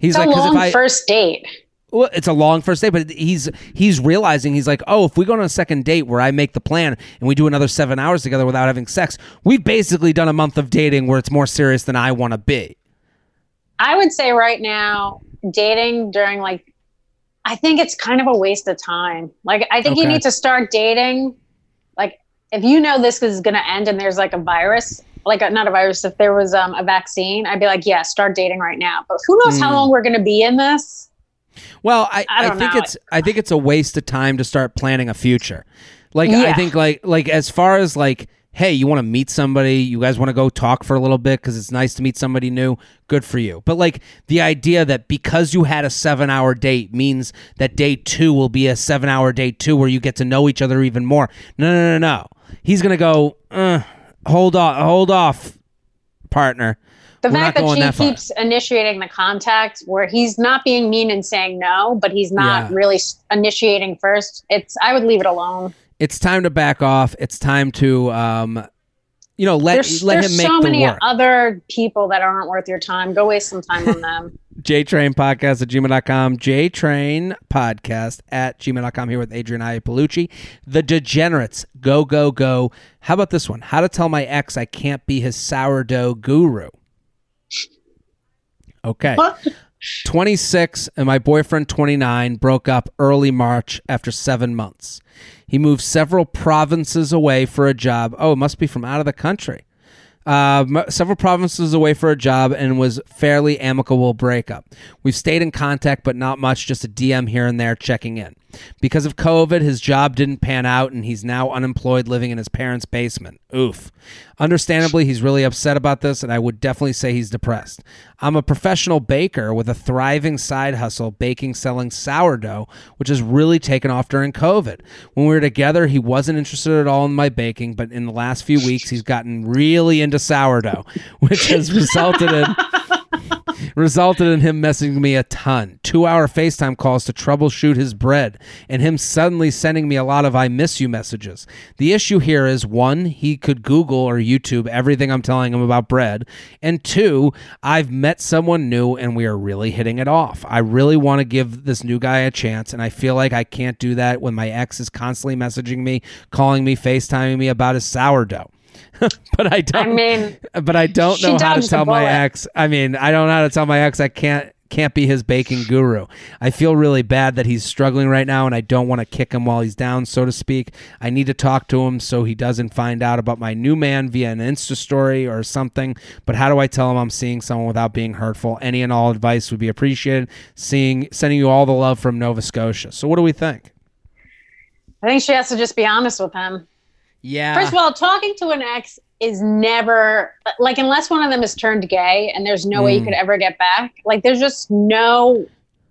he's It's like a long if i first date. Well, it's a long first date, but he's he's realizing he's like, oh, if we go on a second date where I make the plan and we do another seven hours together without having sex, we've basically done a month of dating where it's more serious than I want to be. I would say right now, dating during like, I think it's kind of a waste of time. Like, I think you need to start dating. Like, if you know this is going to end and there's like a virus, like a, not a virus, if there was um, a vaccine, I'd be like, yeah, start dating right now. But who knows how Mm. long we're going to be in this? Well, I, I I, think know. it's I think it's a waste of time to start planning a future. Like I think like like as far as like hey, you want to meet somebody, you guys want to go talk for a little bit cuz it's nice to meet somebody new, good for you. But like the idea that because you had a 7-hour date means that day 2 will be a 7-hour date too where you get to know each other even more. No, no, no, no. He's going to go, uh, hold off, hold off, partner. The fact that she that far. keeps initiating the contact where he's not being mean and saying no, but he's not Yeah. really initiating first, it's, I would leave it alone. It's time to back off. It's time to um you know, let There's, let there's him make so many work. other people that aren't worth your time. Go waste some time on them. JTrain Podcast at gmail.com. JTrain Podcast at gmail.com here with Adrienne Iapalucci. The Degenerates. Go, go, go. How about this one? How to tell my ex I can't be his sourdough guru. Okay. 26 and my boyfriend 29 broke up early March after 7 months. He moved several provinces away for a job. Oh, it must be from out of the country. Uh, several provinces away for a job and was fairly amicable breakup. We've stayed in contact, but not much, just a DM here and there checking in. Because of COVID, his job didn't pan out and he's now unemployed living in his parents' basement. Oof. Understandably, he's really upset about this, and I would definitely say he's depressed. I'm a professional baker with a thriving side hustle, baking, selling sourdough, which has really taken off during COVID. When we were together, he wasn't interested at all in my baking, but in the last few weeks, he's gotten really into sourdough, which has resulted in resulted in him messaging me a ton. Two hour FaceTime calls to troubleshoot his bread, and him suddenly sending me a lot of I miss you messages. The issue here is one, he could Google or YouTube everything I'm telling him about bread, and two, I've met someone new and we are really hitting it off. I really want to give this new guy a chance, and I feel like I can't do that when my ex is constantly messaging me, calling me, FaceTiming me about his sourdough. but I don't. I mean, but I don't know how to tell my ex. I mean, I don't know how to tell my ex I can't can't be his baking guru. I feel really bad that he's struggling right now, and I don't want to kick him while he's down, so to speak. I need to talk to him so he doesn't find out about my new man via an Insta story or something. But how do I tell him I'm seeing someone without being hurtful? Any and all advice would be appreciated. Seeing sending you all the love from Nova Scotia. So what do we think? I think she has to just be honest with him. Yeah. First of all, talking to an ex is never like unless one of them is turned gay and there's no way you Mm. could ever get back. Like there's just no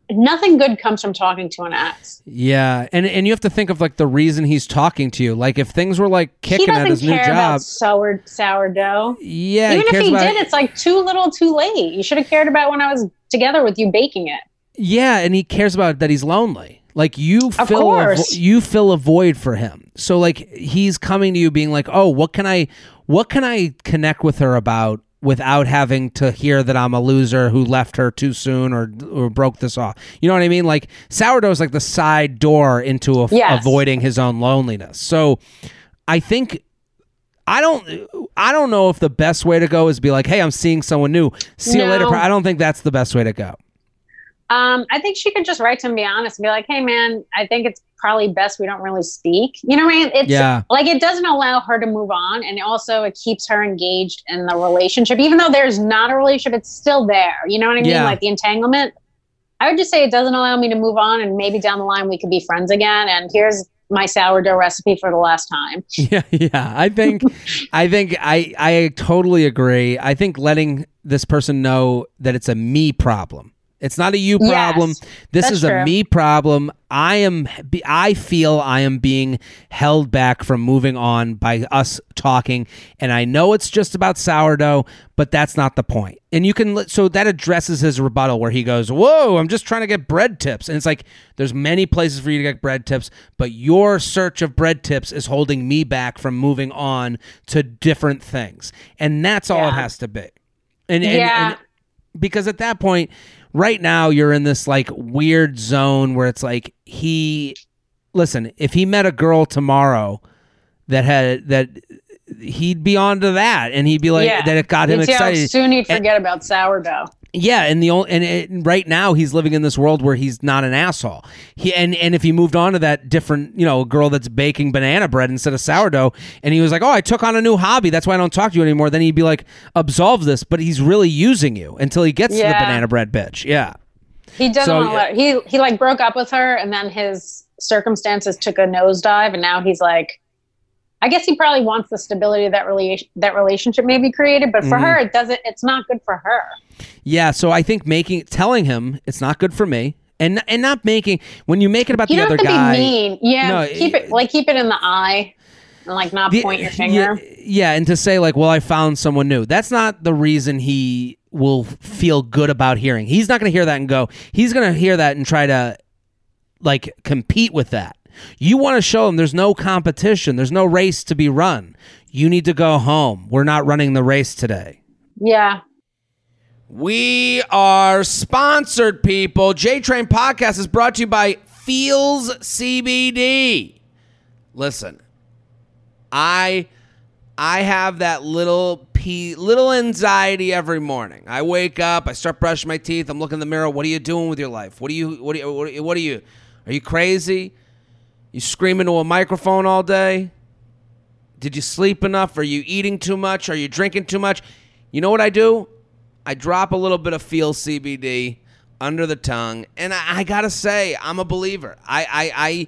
nothing good comes from talking to an ex. Yeah, and and you have to think of like the reason he's talking to you. Like if things were like kicking at his new care job, about sour sourdough. yeah, Even if cares he about- did, it's like too little, too late. You should have cared about when I was together with you baking it. Yeah, and he cares about that he's lonely. Like you Of fill a, you fill a void for him. So like he's coming to you being like, "Oh, what can I what can I connect with her about without having to hear that I'm a loser who left her too soon or or broke this off?" You know what I mean? Like sourdough is like the side door into a, Yes. avoiding his own loneliness. So I think I don't I don't know if the best way to go is be like, "Hey, I'm seeing someone new. See you later." I don't think that's the best way to go. Um, I think she could just write to him, be honest, and be like, "Hey, man, I think it's probably best we don't really speak." You know what I mean? It's Yeah. like it doesn't allow her to move on, and also it keeps her engaged in the relationship, even though there's not a relationship. It's still there. You know what I mean? Yeah. Like the entanglement. I would just say it doesn't allow me to move on, and maybe down the line we could be friends again. And here's my sourdough recipe for the last time. Yeah, yeah. I think I think I I totally agree. I think letting this person know that it's a me problem. It's not a you Yes, problem. this is a true. me problem. I am I feel I am being held back from moving on by us talking and I know it's just about sourdough, but that's not the point. And you can let- so that addresses his rebuttal where he goes, "Whoa, I'm just trying to get bread tips." And it's like there's many places for you to get bread tips, but your search of bread tips is holding me back from moving on to different things. And that's all it has to be. And, and, Yeah. and because at that point right now you're in this like weird zone where it's like he listen if he met a girl tomorrow that had that he'd be on to that and he'd be like Yeah. that it got him excited soon he'd forget about sourdough. Yeah, and the only and it, right now he's living in this world where he's not an asshole. He and and if he moved on to that different, you know, girl that's baking banana bread instead of sourdough, and he was like, "Oh, I took on a new hobby. That's why I don't talk to you anymore." Then he'd be like, "Absolve this," but he's really using you until he gets to the banana bread bitch. Yeah, He doesn't So, want to he he like broke up with her and then his circumstances took a nosedive and now he's like I guess he probably wants the stability of that really that relationship may be created, but for Mhm. her it doesn't it's not good for her. yeah. So I think making telling him it's not good for me, and and not making when you make it about You the other guy. be mean. Yeah. No, keep it like keep it in the eye and like not The- point your finger. Yeah, yeah, and to say like, "Well, I found someone new." That's not the reason he will feel good about hearing. He's not going to hear that and go. He's going to hear that and try to like compete with that. You want to show them there's no competition. There's no race to be run. You need to go home. We're not running the race today. Yeah. We are sponsored, people. J Train Podcast is brought to you by Feals CBD. Listen, I I have that little P little anxiety every morning. I wake up, I start brushing my teeth, I'm looking in the mirror. What are you doing with your life? What are you what are you what are you, what are you, are you crazy? You scream into a microphone all day? Did you sleep enough? Are you eating too much? Are you drinking too much? You know what I do? I drop a little bit of feel CBD under the tongue, and I, I gotta say, I'm a believer. I, I,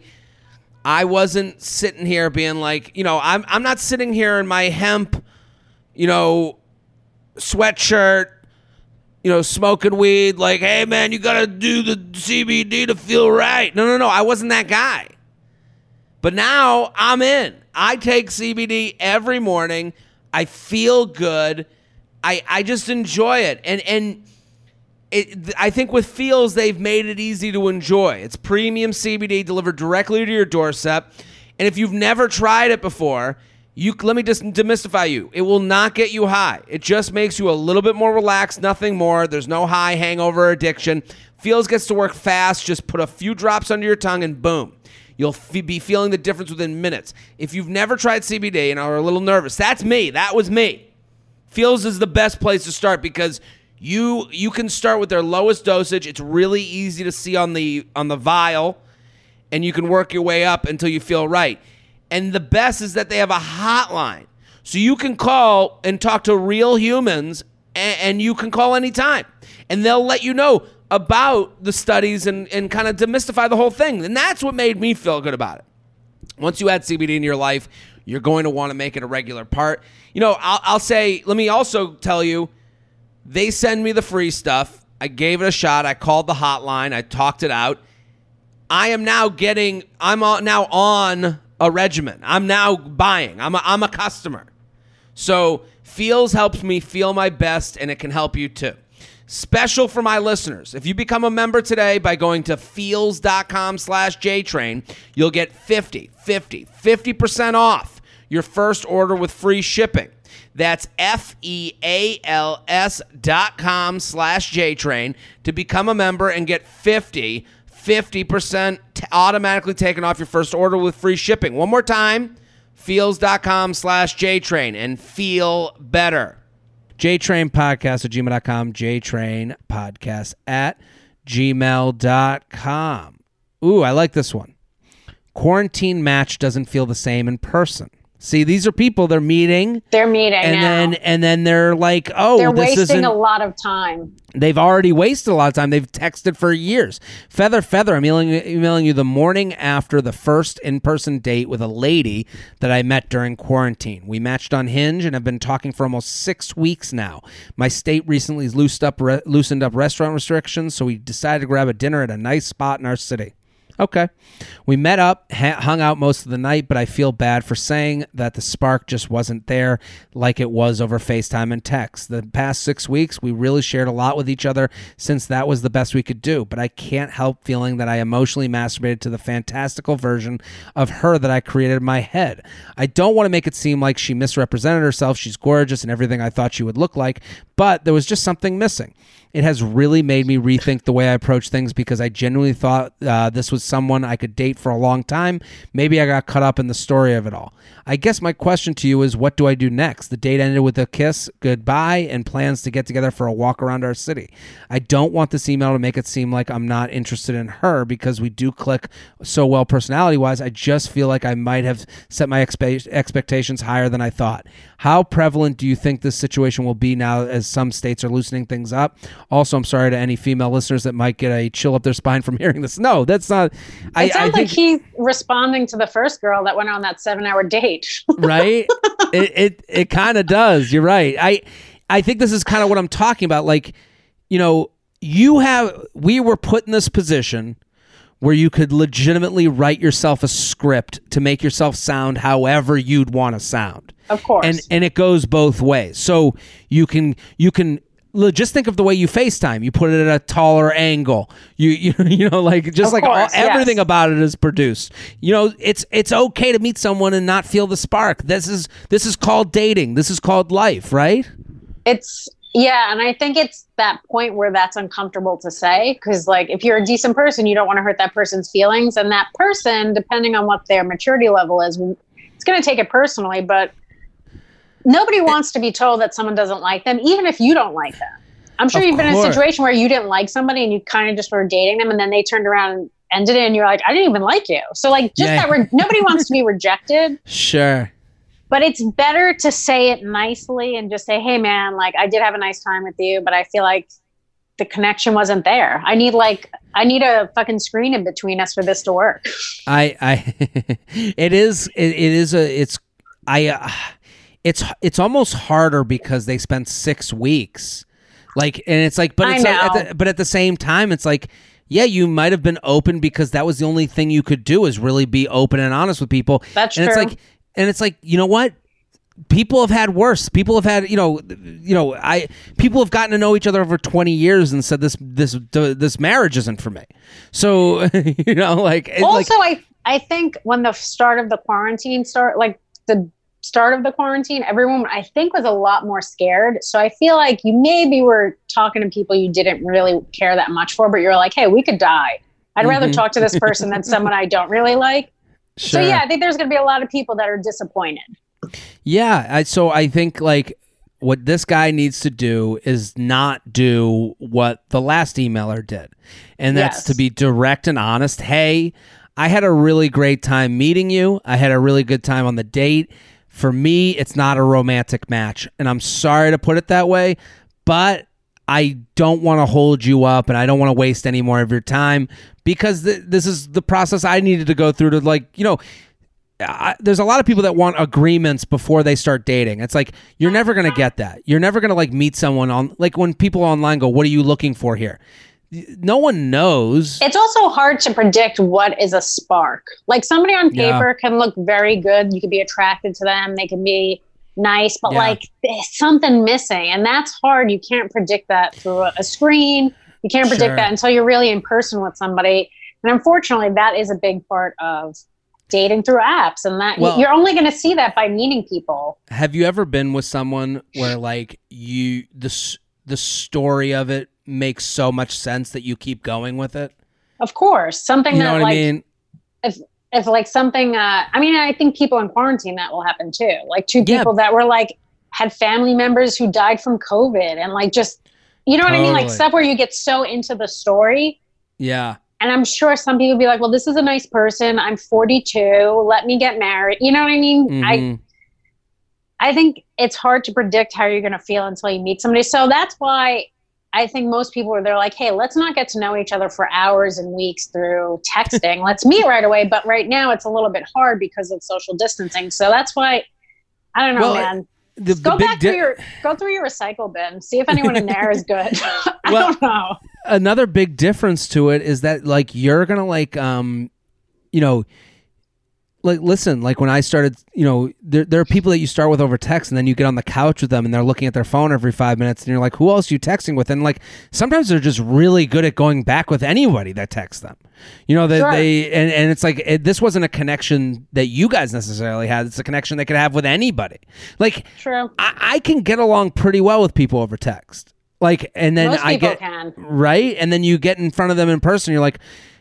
I, I wasn't sitting here being like, you know, I'm, I'm not sitting here in my hemp, you know, sweatshirt, you know, smoking weed, like, hey man, you gotta do the CBD to feel right. No, no, no, I wasn't that guy. But now I'm in. I take CBD every morning. I feel good. I I just enjoy it. And and it, I think with Feals they've made it easy to enjoy. It's premium CBD delivered directly to your doorstep. And if you've never tried it before, you let me just demystify you. It will not get you high. It just makes you a little bit more relaxed, nothing more. There's no high hangover addiction. Feals gets to work fast. Just put a few drops under your tongue and boom. You'll f- be feeling the difference within minutes. If you've never tried CBD and are a little nervous, that's me. That was me. Feals is the best place to start because you you can start with their lowest dosage. It's really easy to see on the on the vial, and you can work your way up until you feel right. And the best is that they have a hotline, so you can call and talk to real humans, and, and you can call anytime, and they'll let you know about the studies and, and kind of demystify the whole thing. And that's what made me feel good about it. Once you add CBD in your life, you're going to want to make it a regular part. You know, I'll, I'll say, let me also tell you, they send me the free stuff. I gave it a shot. I called the hotline. I talked it out. I am now getting, I'm now on a regimen. I'm now buying. I'm a, I'm a customer. So Feals helps me feel my best, and it can help you too. Special for my listeners. If you become a member today by going to feals.com slash JTrain, you'll get 50, 50, 50% off your first order with free shipping. That's F-E-A-L-S dot com slash JTrain to become a member and get 50, 50% t- automatically taken off your first order with free shipping. One more time, feals.com slash JTrain and feel better. JTrain podcast at gmail.com, JTrain podcast at gmail.com. Ooh, I like this one. Quarantine match doesn't feel the same in person. See, these are people they're meeting. They're meeting, and now. then and then they're like, oh, they're wasting a lot of time. They've already wasted a lot of time. They've texted for years. Feather, feather. I'm emailing, emailing you the morning after the first in-person date with a lady that I met during quarantine. We matched on Hinge and have been talking for almost six weeks now. My state recently loosened up re- loosened up restaurant restrictions, so we decided to grab a dinner at a nice spot in our city. Okay. We met up, ha- hung out most of the night, but I feel bad for saying that the spark just wasn't there like it was over FaceTime and text. The past six weeks, we really shared a lot with each other since that was the best we could do, but I can't help feeling that I emotionally masturbated to the fantastical version of her that I created in my head. I don't want to make it seem like she misrepresented herself. She's gorgeous and everything I thought she would look like, but there was just something missing. It has really made me rethink the way I approach things because I genuinely thought uh, this was someone I could date for a long time. Maybe I got caught up in the story of it all. I guess my question to you is what do I do next? The date ended with a kiss, goodbye, and plans to get together for a walk around our city. I don't want this email to make it seem like I'm not interested in her because we do click so well personality wise. I just feel like I might have set my expe- expectations higher than I thought. How prevalent do you think this situation will be now as some states are loosening things up? Also, I'm sorry to any female listeners that might get a chill up their spine from hearing this. No, that's not. I, It sounds I like think, he's responding to the first girl that went on that seven-hour date. right? it it, it kind of does. You're right. I I think this is kind of what I'm talking about. Like, you know, you have we were put in this position where you could legitimately write yourself a script to make yourself sound however you'd want to sound. Of course. And and it goes both ways. So you can you can just think of the way you FaceTime. You put it at a taller angle. You you you know like just Of like all, course, yes. everything about it is produced. You know, it's it's okay to meet someone and not feel the spark. This is this is called dating. This is called life, right? it's yeah and i think it's that point where that's uncomfortable to say because like if you're a decent person you don't want to hurt that person's feelings and that person depending on what their maturity level is it's going to take it personally but nobody wants to be told that someone doesn't like them, even if you don't like them. I'm sure Of you've been in a situation where you didn't like somebody and you kind of just were dating them, and then they turned around and ended it, and you're like, I didn't even like you. So like, just Yeah. that re- nobody wants to be rejected, Sure. but it's better to say it nicely and just say, Hey, man, like I did have a nice time with you, but I feel like the connection wasn't there. I need like I need a fucking screen in between us for this to work. I I it is it, it is a it's I uh, it's it's almost harder because they spent 6 weeks. Like and it's like but it's like, at the, but at the same time it's like yeah, you might have been open because that was the only thing you could do is really be open and honest with people. That's and it's like and it's like, you know what? People have had worse. People have had, you know, you know, I people have gotten to know each other over 20 years and said this this this marriage isn't for me. So, you know, like it- like also I I think when the start of the quarantine start like the start of the quarantine everyone I think was a lot more scared so I feel like you maybe were talking to people you didn't really care that much for but you're like hey we could die I'd rather Mhm. talk to this person than someone I don't really like so yeah I think there's going to be a lot of people that are disappointed Yeah, I, so I think like what this guy needs to do is not do what the last emailer did, and that's Yes. to be direct and honest. Hey, I had a really great time meeting you. I had a really good time on the date. For me, it's not a romantic match, and I'm sorry to put it that way, but I don't want to hold you up and I don't want to waste any more of your time because th- this is the process I needed to go through to like, you know, I, there's a lot of people that want agreements before they start dating. It's like you're never going to get that. You're never going to like meet someone on like when people online go, "What are you looking for here?" Y- No one knows. it's also hard to predict what is a spark. Like somebody on Yeah. paper can look very good. You could be attracted to them. They can be nice, but Yeah. like eh, something missing. And that's hard. You can't predict that through a, a screen. You can't predict Sure. that until you're really in person with somebody. And unfortunately, that is a big part of dating through apps. And that Well- you're only going to see that by meeting people. Have you ever been with someone where like you the the story of it makes so much sense that you keep going with it? Of course, something You know that what like I mean? if like something uh i mean i think people in quarantine that will happen too like two Yeah. people that were like had family members who died from covid and like just you know what i mean like stuff where you get so into the story Yeah. and i'm sure some people be like well this is a nice person i'm 42 let me get married you know what i mean i Mhm. I think it's hard to predict how you're going to feel until you meet somebody. So that's why I think most people are they're like, "Hey, let's not get to know each other for hours and weeks through texting. let's meet right away." But right now it's a little bit hard because of social distancing. So that's why I don't know, Well, man. the, the Go back di- through your go through your recycle bin. See if anyone in there is good. I Well- don't know. another big difference to it is that like you're gonna like um you know like listen like when i started you know there, there are people that you start with over text and then you get on the couch with them and they're looking at their phone every five minutes and you're like who else are you texting with and like sometimes they're just really good at going back with anybody that texts them you know they, Sure. they and, and it's like it, this wasn't a connection that you guys necessarily had it's a connection they could have with anybody like True. I, I can get along pretty well with people over text like and then Most i get can. right and then you get in front of them in person you're like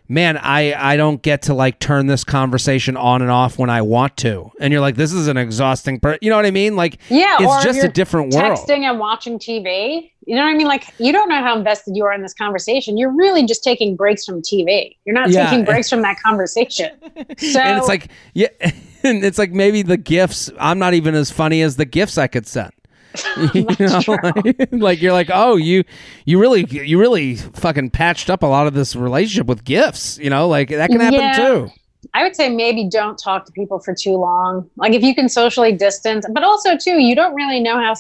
man i i don't get to like turn this conversation on and off when i want to and you're like this is an exhausting per you know what i mean like Yeah, it's just a different world texting and watching TV. You know what I mean? Like you don't know how invested you are in this conversation. You're really just taking breaks from TV. You're not Yeah. taking breaks from that conversation. So and it's like yeah and it's like maybe the gifts i'm not even as funny as the gifts i could send you know like, like you're like oh you you really you really fucking patched up a lot of this relationship with gifts you know like that can happen Yeah. too I would say maybe don't talk to people for too long. Like if you can socially distance, but also too, you don't really know how.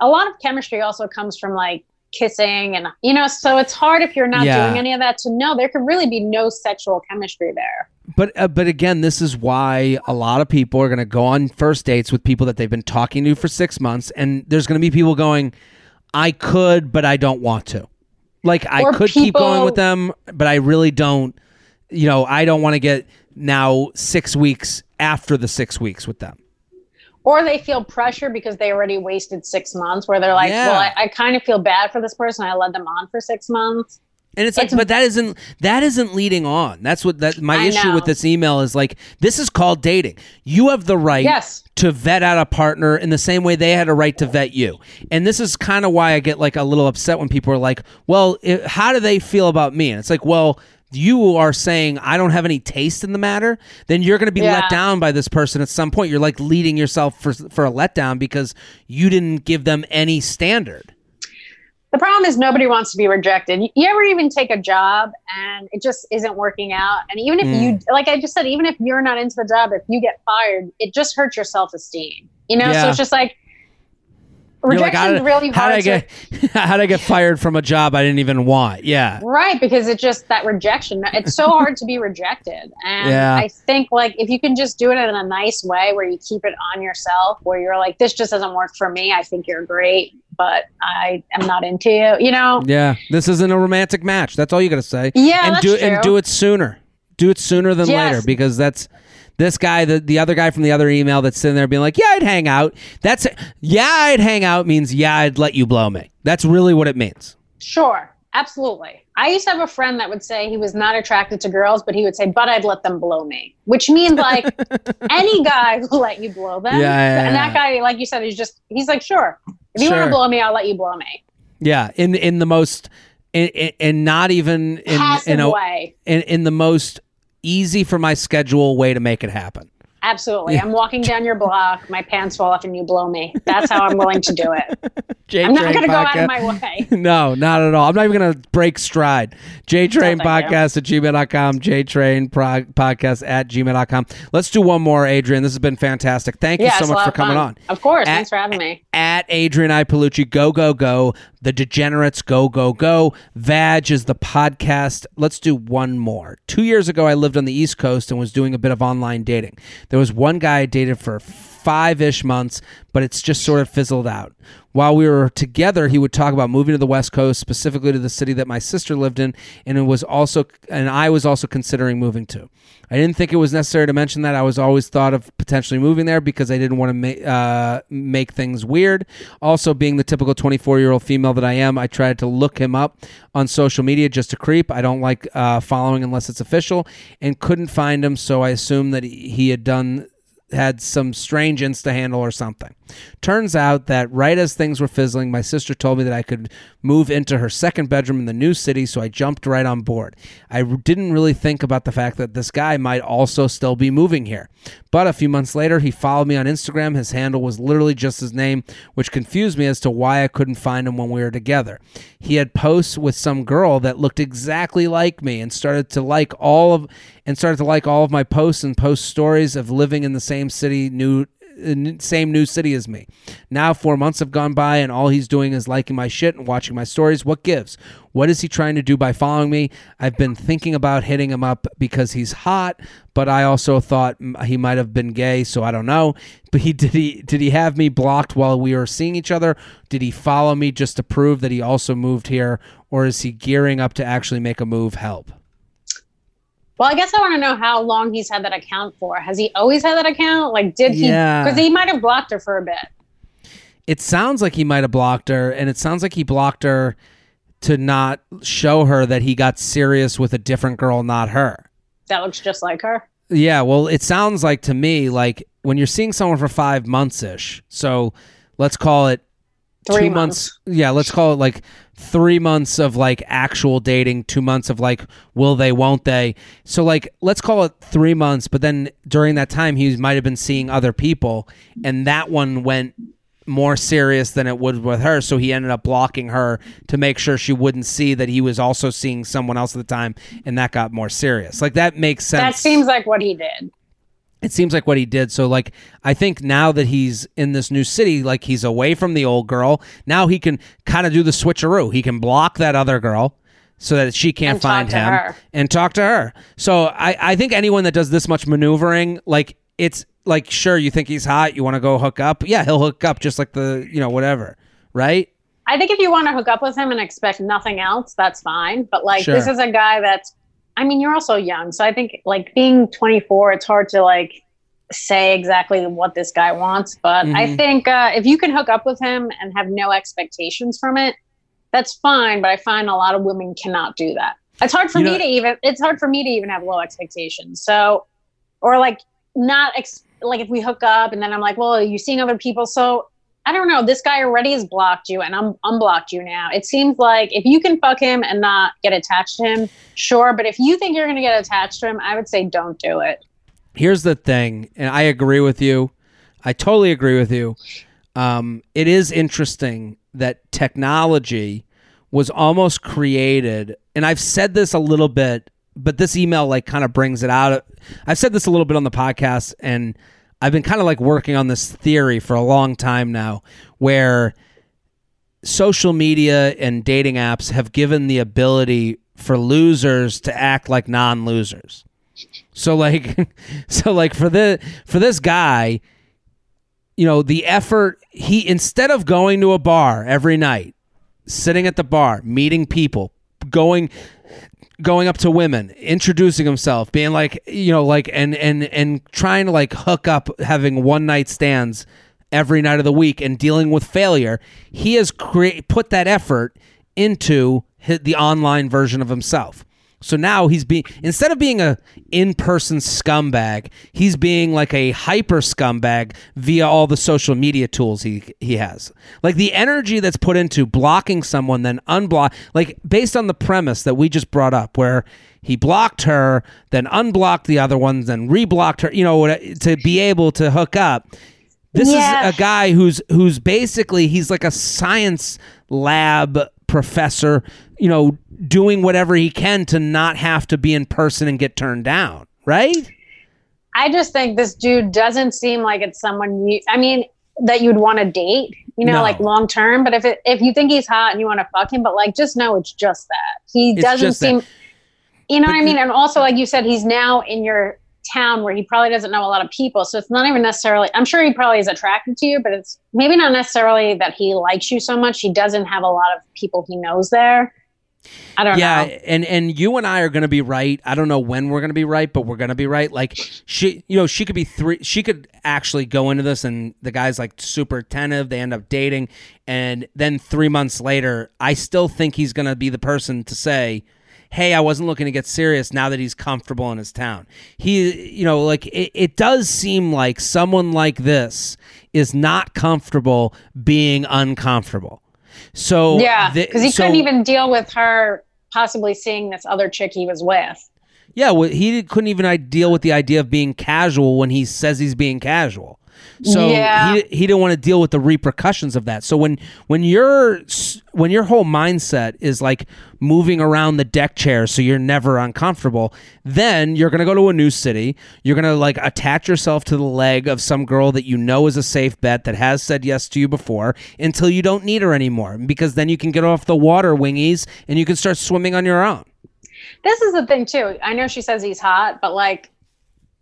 A lot of chemistry also comes from like kissing and you know, so it's hard if you're not Yeah. doing any of that to know there could really be no sexual chemistry there. But uh, but again, this is why a lot of people are going to go on first dates with people that they've been talking to for six months, and there's going to be people going, "I could, but I don't want to." Like I Or could keep going with them, but I really don't. You know, I don't want to get now six weeks after the six weeks with them. Or they feel pressure because they already wasted six months where they're like, Yeah. well, I, I kind of feel bad for this person. I led them on for six months. And it's like, It's- but that isn't that isn't leading on. That's what that my I issue with this email is like. This is called dating. You have the right Yes. to vet out a partner in the same way they had a right to vet you. And this is kind of why I get like a little upset when people are like, "Well, i how do they feel about me?" And it's like, well. You are saying I don't have any taste in the matter, then you're going to be let down by this person at some point. You're like leading yourself for for a letdown because you didn't give them any standard. The problem is nobody wants to be rejected. You- ever even take a job and it just isn't working out? And even if you, mm. like I just said, even if you're not into the job, if you get fired, it just hurts your self esteem. You know, Yeah. so it's just like You're like, how, really how hard did I to get how did I get fired from a job I didn't even want? Yeah. Right, because it's just that rejection. It's so hard to be rejected. And Yeah. I think like if you can just do it in a nice way where you keep it on yourself, where you're like, this just doesn't work for me. I think you're great, but I am not into you. You know? Yeah. This isn't a romantic match. That's all you got to say. Yeah, and do true. and do it sooner. Do it sooner than Yes. later because that's this guy, the, the other guy from the other email that's sitting there being like, yeah, I'd hang out. That's yeah, I'd hang out means yeah, I'd let you blow me. That's really what it means. Sure. Absolutely. I used to have a friend that would say he was not attracted to girls, but he would say, but I'd let them blow me, which means like any guy will let you blow them. Yeah, yeah, and that yeah. guy, like you said, he's just, he's like, sure. If you want to blow me, I'll let you blow me. Yeah. In in the most in, in, and not even in in, a, way. in in the most easy for my schedule way to make it happen. Absolutely. I'm walking down your block, my pants fall off, and you blow me. That's how I'm willing to do it. J I'm not going to go out of my way. No, not at all. I'm not even going to break stride. JTrain No, thank you. Podcast at gmail.com, JTrain pro- Podcast at gmail.com. Let's do one more, Adrienne. This has been fantastic. Thank you so much for coming fun. on. Of course. At- Thanks for having me. At Adrienne Iapalucci, go, go, go. The Degenerates, go, go, go. Vag is the podcast. Let's do one more. Two years ago, I lived on the East Coast and was doing a bit of online dating. There was one guy I dated for five ish months, but it's just sort of fizzled out. While we were together, he would talk about moving to the West Coast, specifically to the city that my sister lived in, and it was also, and I was also considering moving to. I didn't think it was necessary to mention that. I was always thought of potentially moving there because I didn't want to ma- uh, make things weird. Also, being the typical 24 year old female that I am, I tried to look him up on social media just to creep. I don't like uh, following unless it's official, and couldn't find him, so I assumed that he he had done had some strange insta handle or something. Turns out that right as things were fizzling, my sister told me that I could move into her second bedroom in the new city, so I jumped right on board. I didn't really think about the fact that this guy might also still be moving here. But a few months later, he followed me on Instagram. His handle was literally just his name, which confused me as to why I couldn't find him when we were together. He had posts with some girl that looked exactly like me and started to like all of and started to like all of my posts and post stories of living in the same city, new same new city as me. Now four months have gone by and all he's doing is liking my shit and watching my stories. What gives? What is he trying to do by following me? I've been thinking about hitting him up because he's hot, but I also thought he might have been gay, so I don't know. But he did he did he have me blocked while we were seeing each other? Did he follow me just to prove that he also moved here, or is he gearing up to actually make a move? Help. Well, I guess I want to know how long he's had that account for. Has he always had that account? Like, did he? Yeah. Because he might have blocked her for a bit. It sounds like he might have blocked her, and it sounds like he blocked her to not show her that he got serious with a different girl, not her. That looks just like her. Yeah, well, it sounds like to me like when you're seeing someone for five months ish. So let's call it Three two months. Yeah, let's call it like three months of like actual dating, two months of like will they, won't they. So like let's call it three months, but then during that time he might have been seeing other people, and that one went more serious than it would with her. So he ended up blocking her to make sure she wouldn't see that he was also seeing someone else at the time, and that got more serious. Like that makes sense That seems like what he did. It seems like what he did. So like I think now that he's in this new city, like he's away from the old girl, now he can kind of do the switcheroo. He can block that other girl so that she can't And find him her. and talk to her. So I, I think anyone that does this much maneuvering, like it's like sure you think he's hot, you want to go hook up. Yeah, he'll hook up just like the you know, whatever. Right? I think if you want to hook up with him and expect nothing else, that's fine. But like, Sure. this is a guy that's. I mean, you're also young, so I think like being 24, it's hard to like say exactly what this guy wants. But I Mhm. think uh, if you can hook up with him and have no expectations from it, that's fine. But I find a lot of women cannot do that. It's hard for You me know- to even. It's hard for me to even have low expectations. So, or like not ex- like if we hook up and then I'm like, well, are you seeing other people? So I don't know. This guy already has blocked you and I'm unblocked you now. It seems like if you can fuck him and not get attached to him, sure. But if you think you're going to get attached to him, I would say don't do it. Here's the thing, and I agree with you. I totally agree with you. Um, it is interesting that technology was almost created, and I've said this a little bit, but this email like kind of brings it out. I've said this a little bit on the podcast, and I've been kind of like working on this theory for a long time now, where social media and dating apps have given the ability for losers to act like non-losers. So like so like for the for this guy, you know, the effort he instead of going to a bar every night, sitting at the bar, meeting people, going going up to women, introducing himself, being like, you know, like and and and trying to like hook up having one night stands every night of the week and dealing with failure, he has crea- put that effort into hi- the online version of himself. So now he's being instead of being a in-person scumbag, he's being like a hyper scumbag via all the social media tools he he has. Like the energy that's put into blocking someone then unblock like based on the premise that we just brought up where he blocked her, then unblocked the other ones, then reblocked her, you know, to be able to hook up. This is a guy who's who's basically he's like a science lab professor, you know, doing whatever he can to not have to be in person and get turned down, right? I just think this dude doesn't seem like it's someone you. I mean, that you'd want to date. You know, No. like long term. But if it, if you think he's hot and you want to fuck him, but like just know it's just that he It's doesn't just that. seem. You know what I mean? And also, like you said, he's now in your town where he probably doesn't know a lot of people. So it's not even necessarily. I'm sure he probably is attracted to you, but it's maybe not necessarily that he likes you so much. He doesn't have a lot of people he knows there. I don't yeah, know. and and you and I are going to be right. I don't know when we're going to be right, but we're going to be right. Like she, you know, she could be three. She could actually go into this, and the guy's like super attentive. They end up dating, and then three months later, I still think he's going to be the person to say, "Hey, I wasn't looking to get serious." Now that he's comfortable in his town, he, you know, like it, it does seem like someone like this is not comfortable being uncomfortable. So Yeah, because he so- couldn't even deal with her possibly seeing this other chick he was with. Yeah, well, he couldn't even deal with the idea of being casual when he says he's being casual. So Yeah. he he didn't want to deal with the repercussions of that. So when when your when your whole mindset is like moving around the deck chair so you're never uncomfortable, then you're going to go to a new city. You're going to like attach yourself to the leg of some girl that you know is a safe bet that has said yes to you before until you don't need her anymore because then you can get off the water wingies and you can start swimming on your own. This is the thing too. I know she says he's hot, but like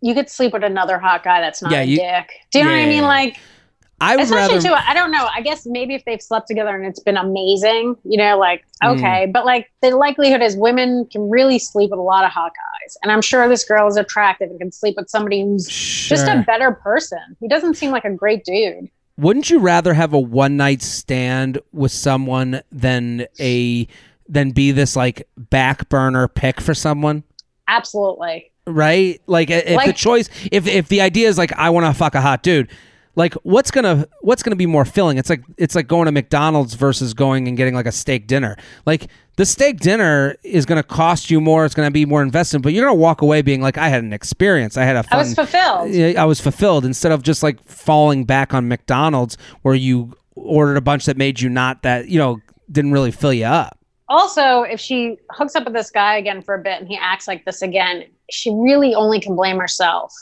you could sleep with another hot guy that's not Yeah, a you- dick. Do you know what I mean? Like I would especially rather too, I don't know. I guess maybe if they've slept together and it's been amazing, you know, like Mm. okay. But like the likelihood is women can really sleep with a lot of hot guys. And I'm sure this girl is attractive and can sleep with somebody who's just a better person. He doesn't seem like a great dude. Wouldn't you rather have a one night stand with someone than a than be this like back burner pick for someone? Absolutely. Right? Like if the choice if if the idea is like I want to fuck a hot dude, like what's gonna what's gonna be more filling? It's like it's like going to McDonald's versus going and getting like a steak dinner. Like the steak dinner is gonna cost you more. It's gonna be more investment, but you're gonna walk away being like I had an experience. I had a fun. I was fulfilled. Yeah, I was fulfilled instead of just like falling back on McDonald's where you ordered a bunch that made you not that you know didn't really fill you up. also if she hooks up with this guy again for a bit and he acts like this again she really only can blame herself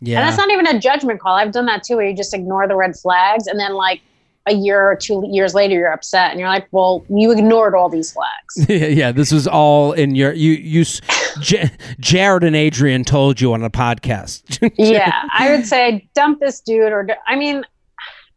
Yeah, and that's not even a judgment call i've done that too where you just ignore the red flags and then like a year or two years later you're upset and you're like well you ignored all these flags yeah, yeah. This was all in your you you. J- Jared and Adrienne told you on a podcast. yeah i would say dump this dude or i mean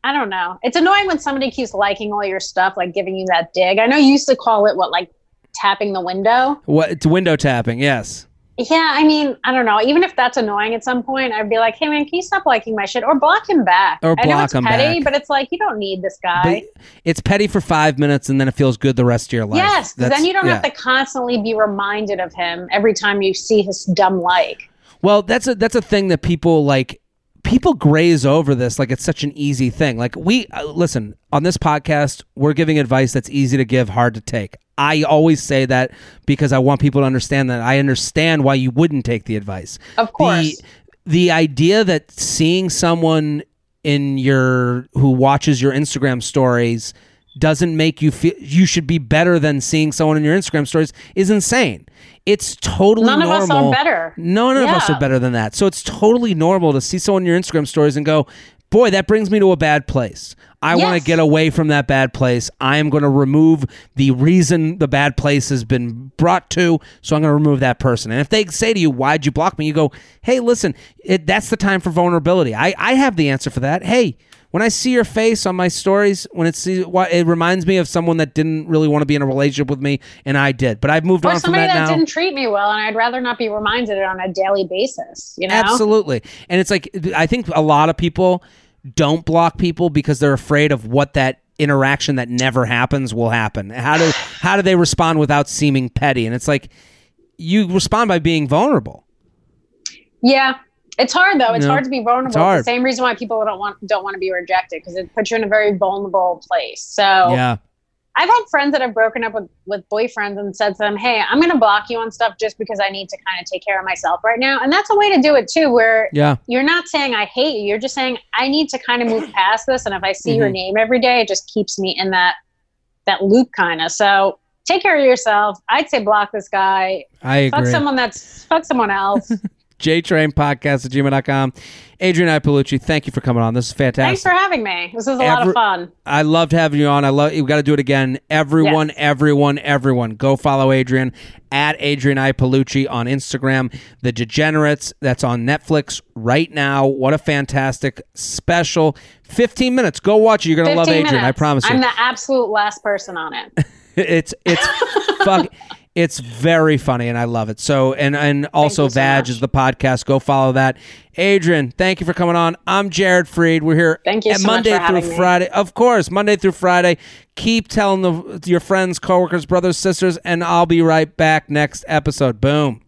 i don't know it's annoying when somebody keeps liking all your stuff like giving you that dig i know you used to call it what like tapping the window what it's window tapping? Yes. Yeah, I mean, I don't know. Even if that's annoying at some point, I'd be like, "Hey, man, can you stop liking my shit?" Or block him back. Or I know block it's him petty, back. but it's like you don't need this guy. But it's petty for five minutes, and then it feels good the rest of your life. yes, because then you don't yeah. have to constantly be reminded of him every time you see his dumb like. Well, that's a that's a thing that people like. People graze over this like it's such an easy thing. Like we uh, listen on this podcast, we're giving advice that's easy to give, hard to take. I always say that because I want people to understand that I understand why you wouldn't take the advice. Of course. The the idea that seeing someone in your who watches your Instagram stories doesn't make you feel you should be better than seeing someone in your Instagram stories is insane. It's totally normal. None of us are better. None of us are better than that. So it's totally normal to see someone in your Instagram stories and go, boy, that brings me to a bad place. I want to get away from that bad place. I am going to remove the reason the bad place has been brought to. So I'm going to remove that person. And if they say to you, why'd you block me? You go, hey, listen, it, that's the time for vulnerability. I, I have the answer for that. Hey, when I see your face on my stories, when it see, why- it reminds me of someone that didn't really want to be in a relationship with me, and I did. But I've moved Or on from that. Or somebody that, that, now. didn't treat me well, and I'd rather not be reminded on a daily basis. You know, Absolutely. And it's like I think a lot of people don't block people because they're afraid of what that interaction that never happens will happen. How do how do they respond without seeming petty? And it's like you respond by being vulnerable. Yeah, it's hard though. It's hard to be vulnerable. It's It's, hard. the same reason why people don't want don't want to be rejected because it puts you in a very vulnerable place. So Yeah. I've had friends that have broken up with with boyfriends and said to them, "Hey, I'm going to block you on stuff just because I need to kind of take care of myself right now." And that's a way to do it too, where Yeah. you're not saying I hate you. You're just saying I need to kind of move past this. And if I see your Mhm. name every day, it just keeps me in that that loop kind of. So take care of yourself. I'd say block this guy. I Fuck someone that's fuck someone else. JTrain podcast at gmail.com. Adrienne Iapalucci, thank you for coming on. This is fantastic. Thanks for having me. This was a lot of fun. I loved having you on. I love you got to do it again. Everyone, Yes. everyone, everyone. Go follow Adrienne at Adrienne Iapalucci on Instagram. The Degenerates, that's on Netflix right now. What a fantastic special. 15 minutes. Go watch it. You're going to love 15 Adrienne. I promise you. I'm the absolute last person on it. it's it's fuck it's very funny and I love it. So and and also so Vag much. is the podcast. Go follow that. Adrienne, thank you for coming on. I'm Jared Freid. We're here Thank you so Monday through having me. Friday. Of course, Monday through Friday. Keep telling the, your friends, coworkers, brothers, sisters, and I'll be right back next episode. Boom.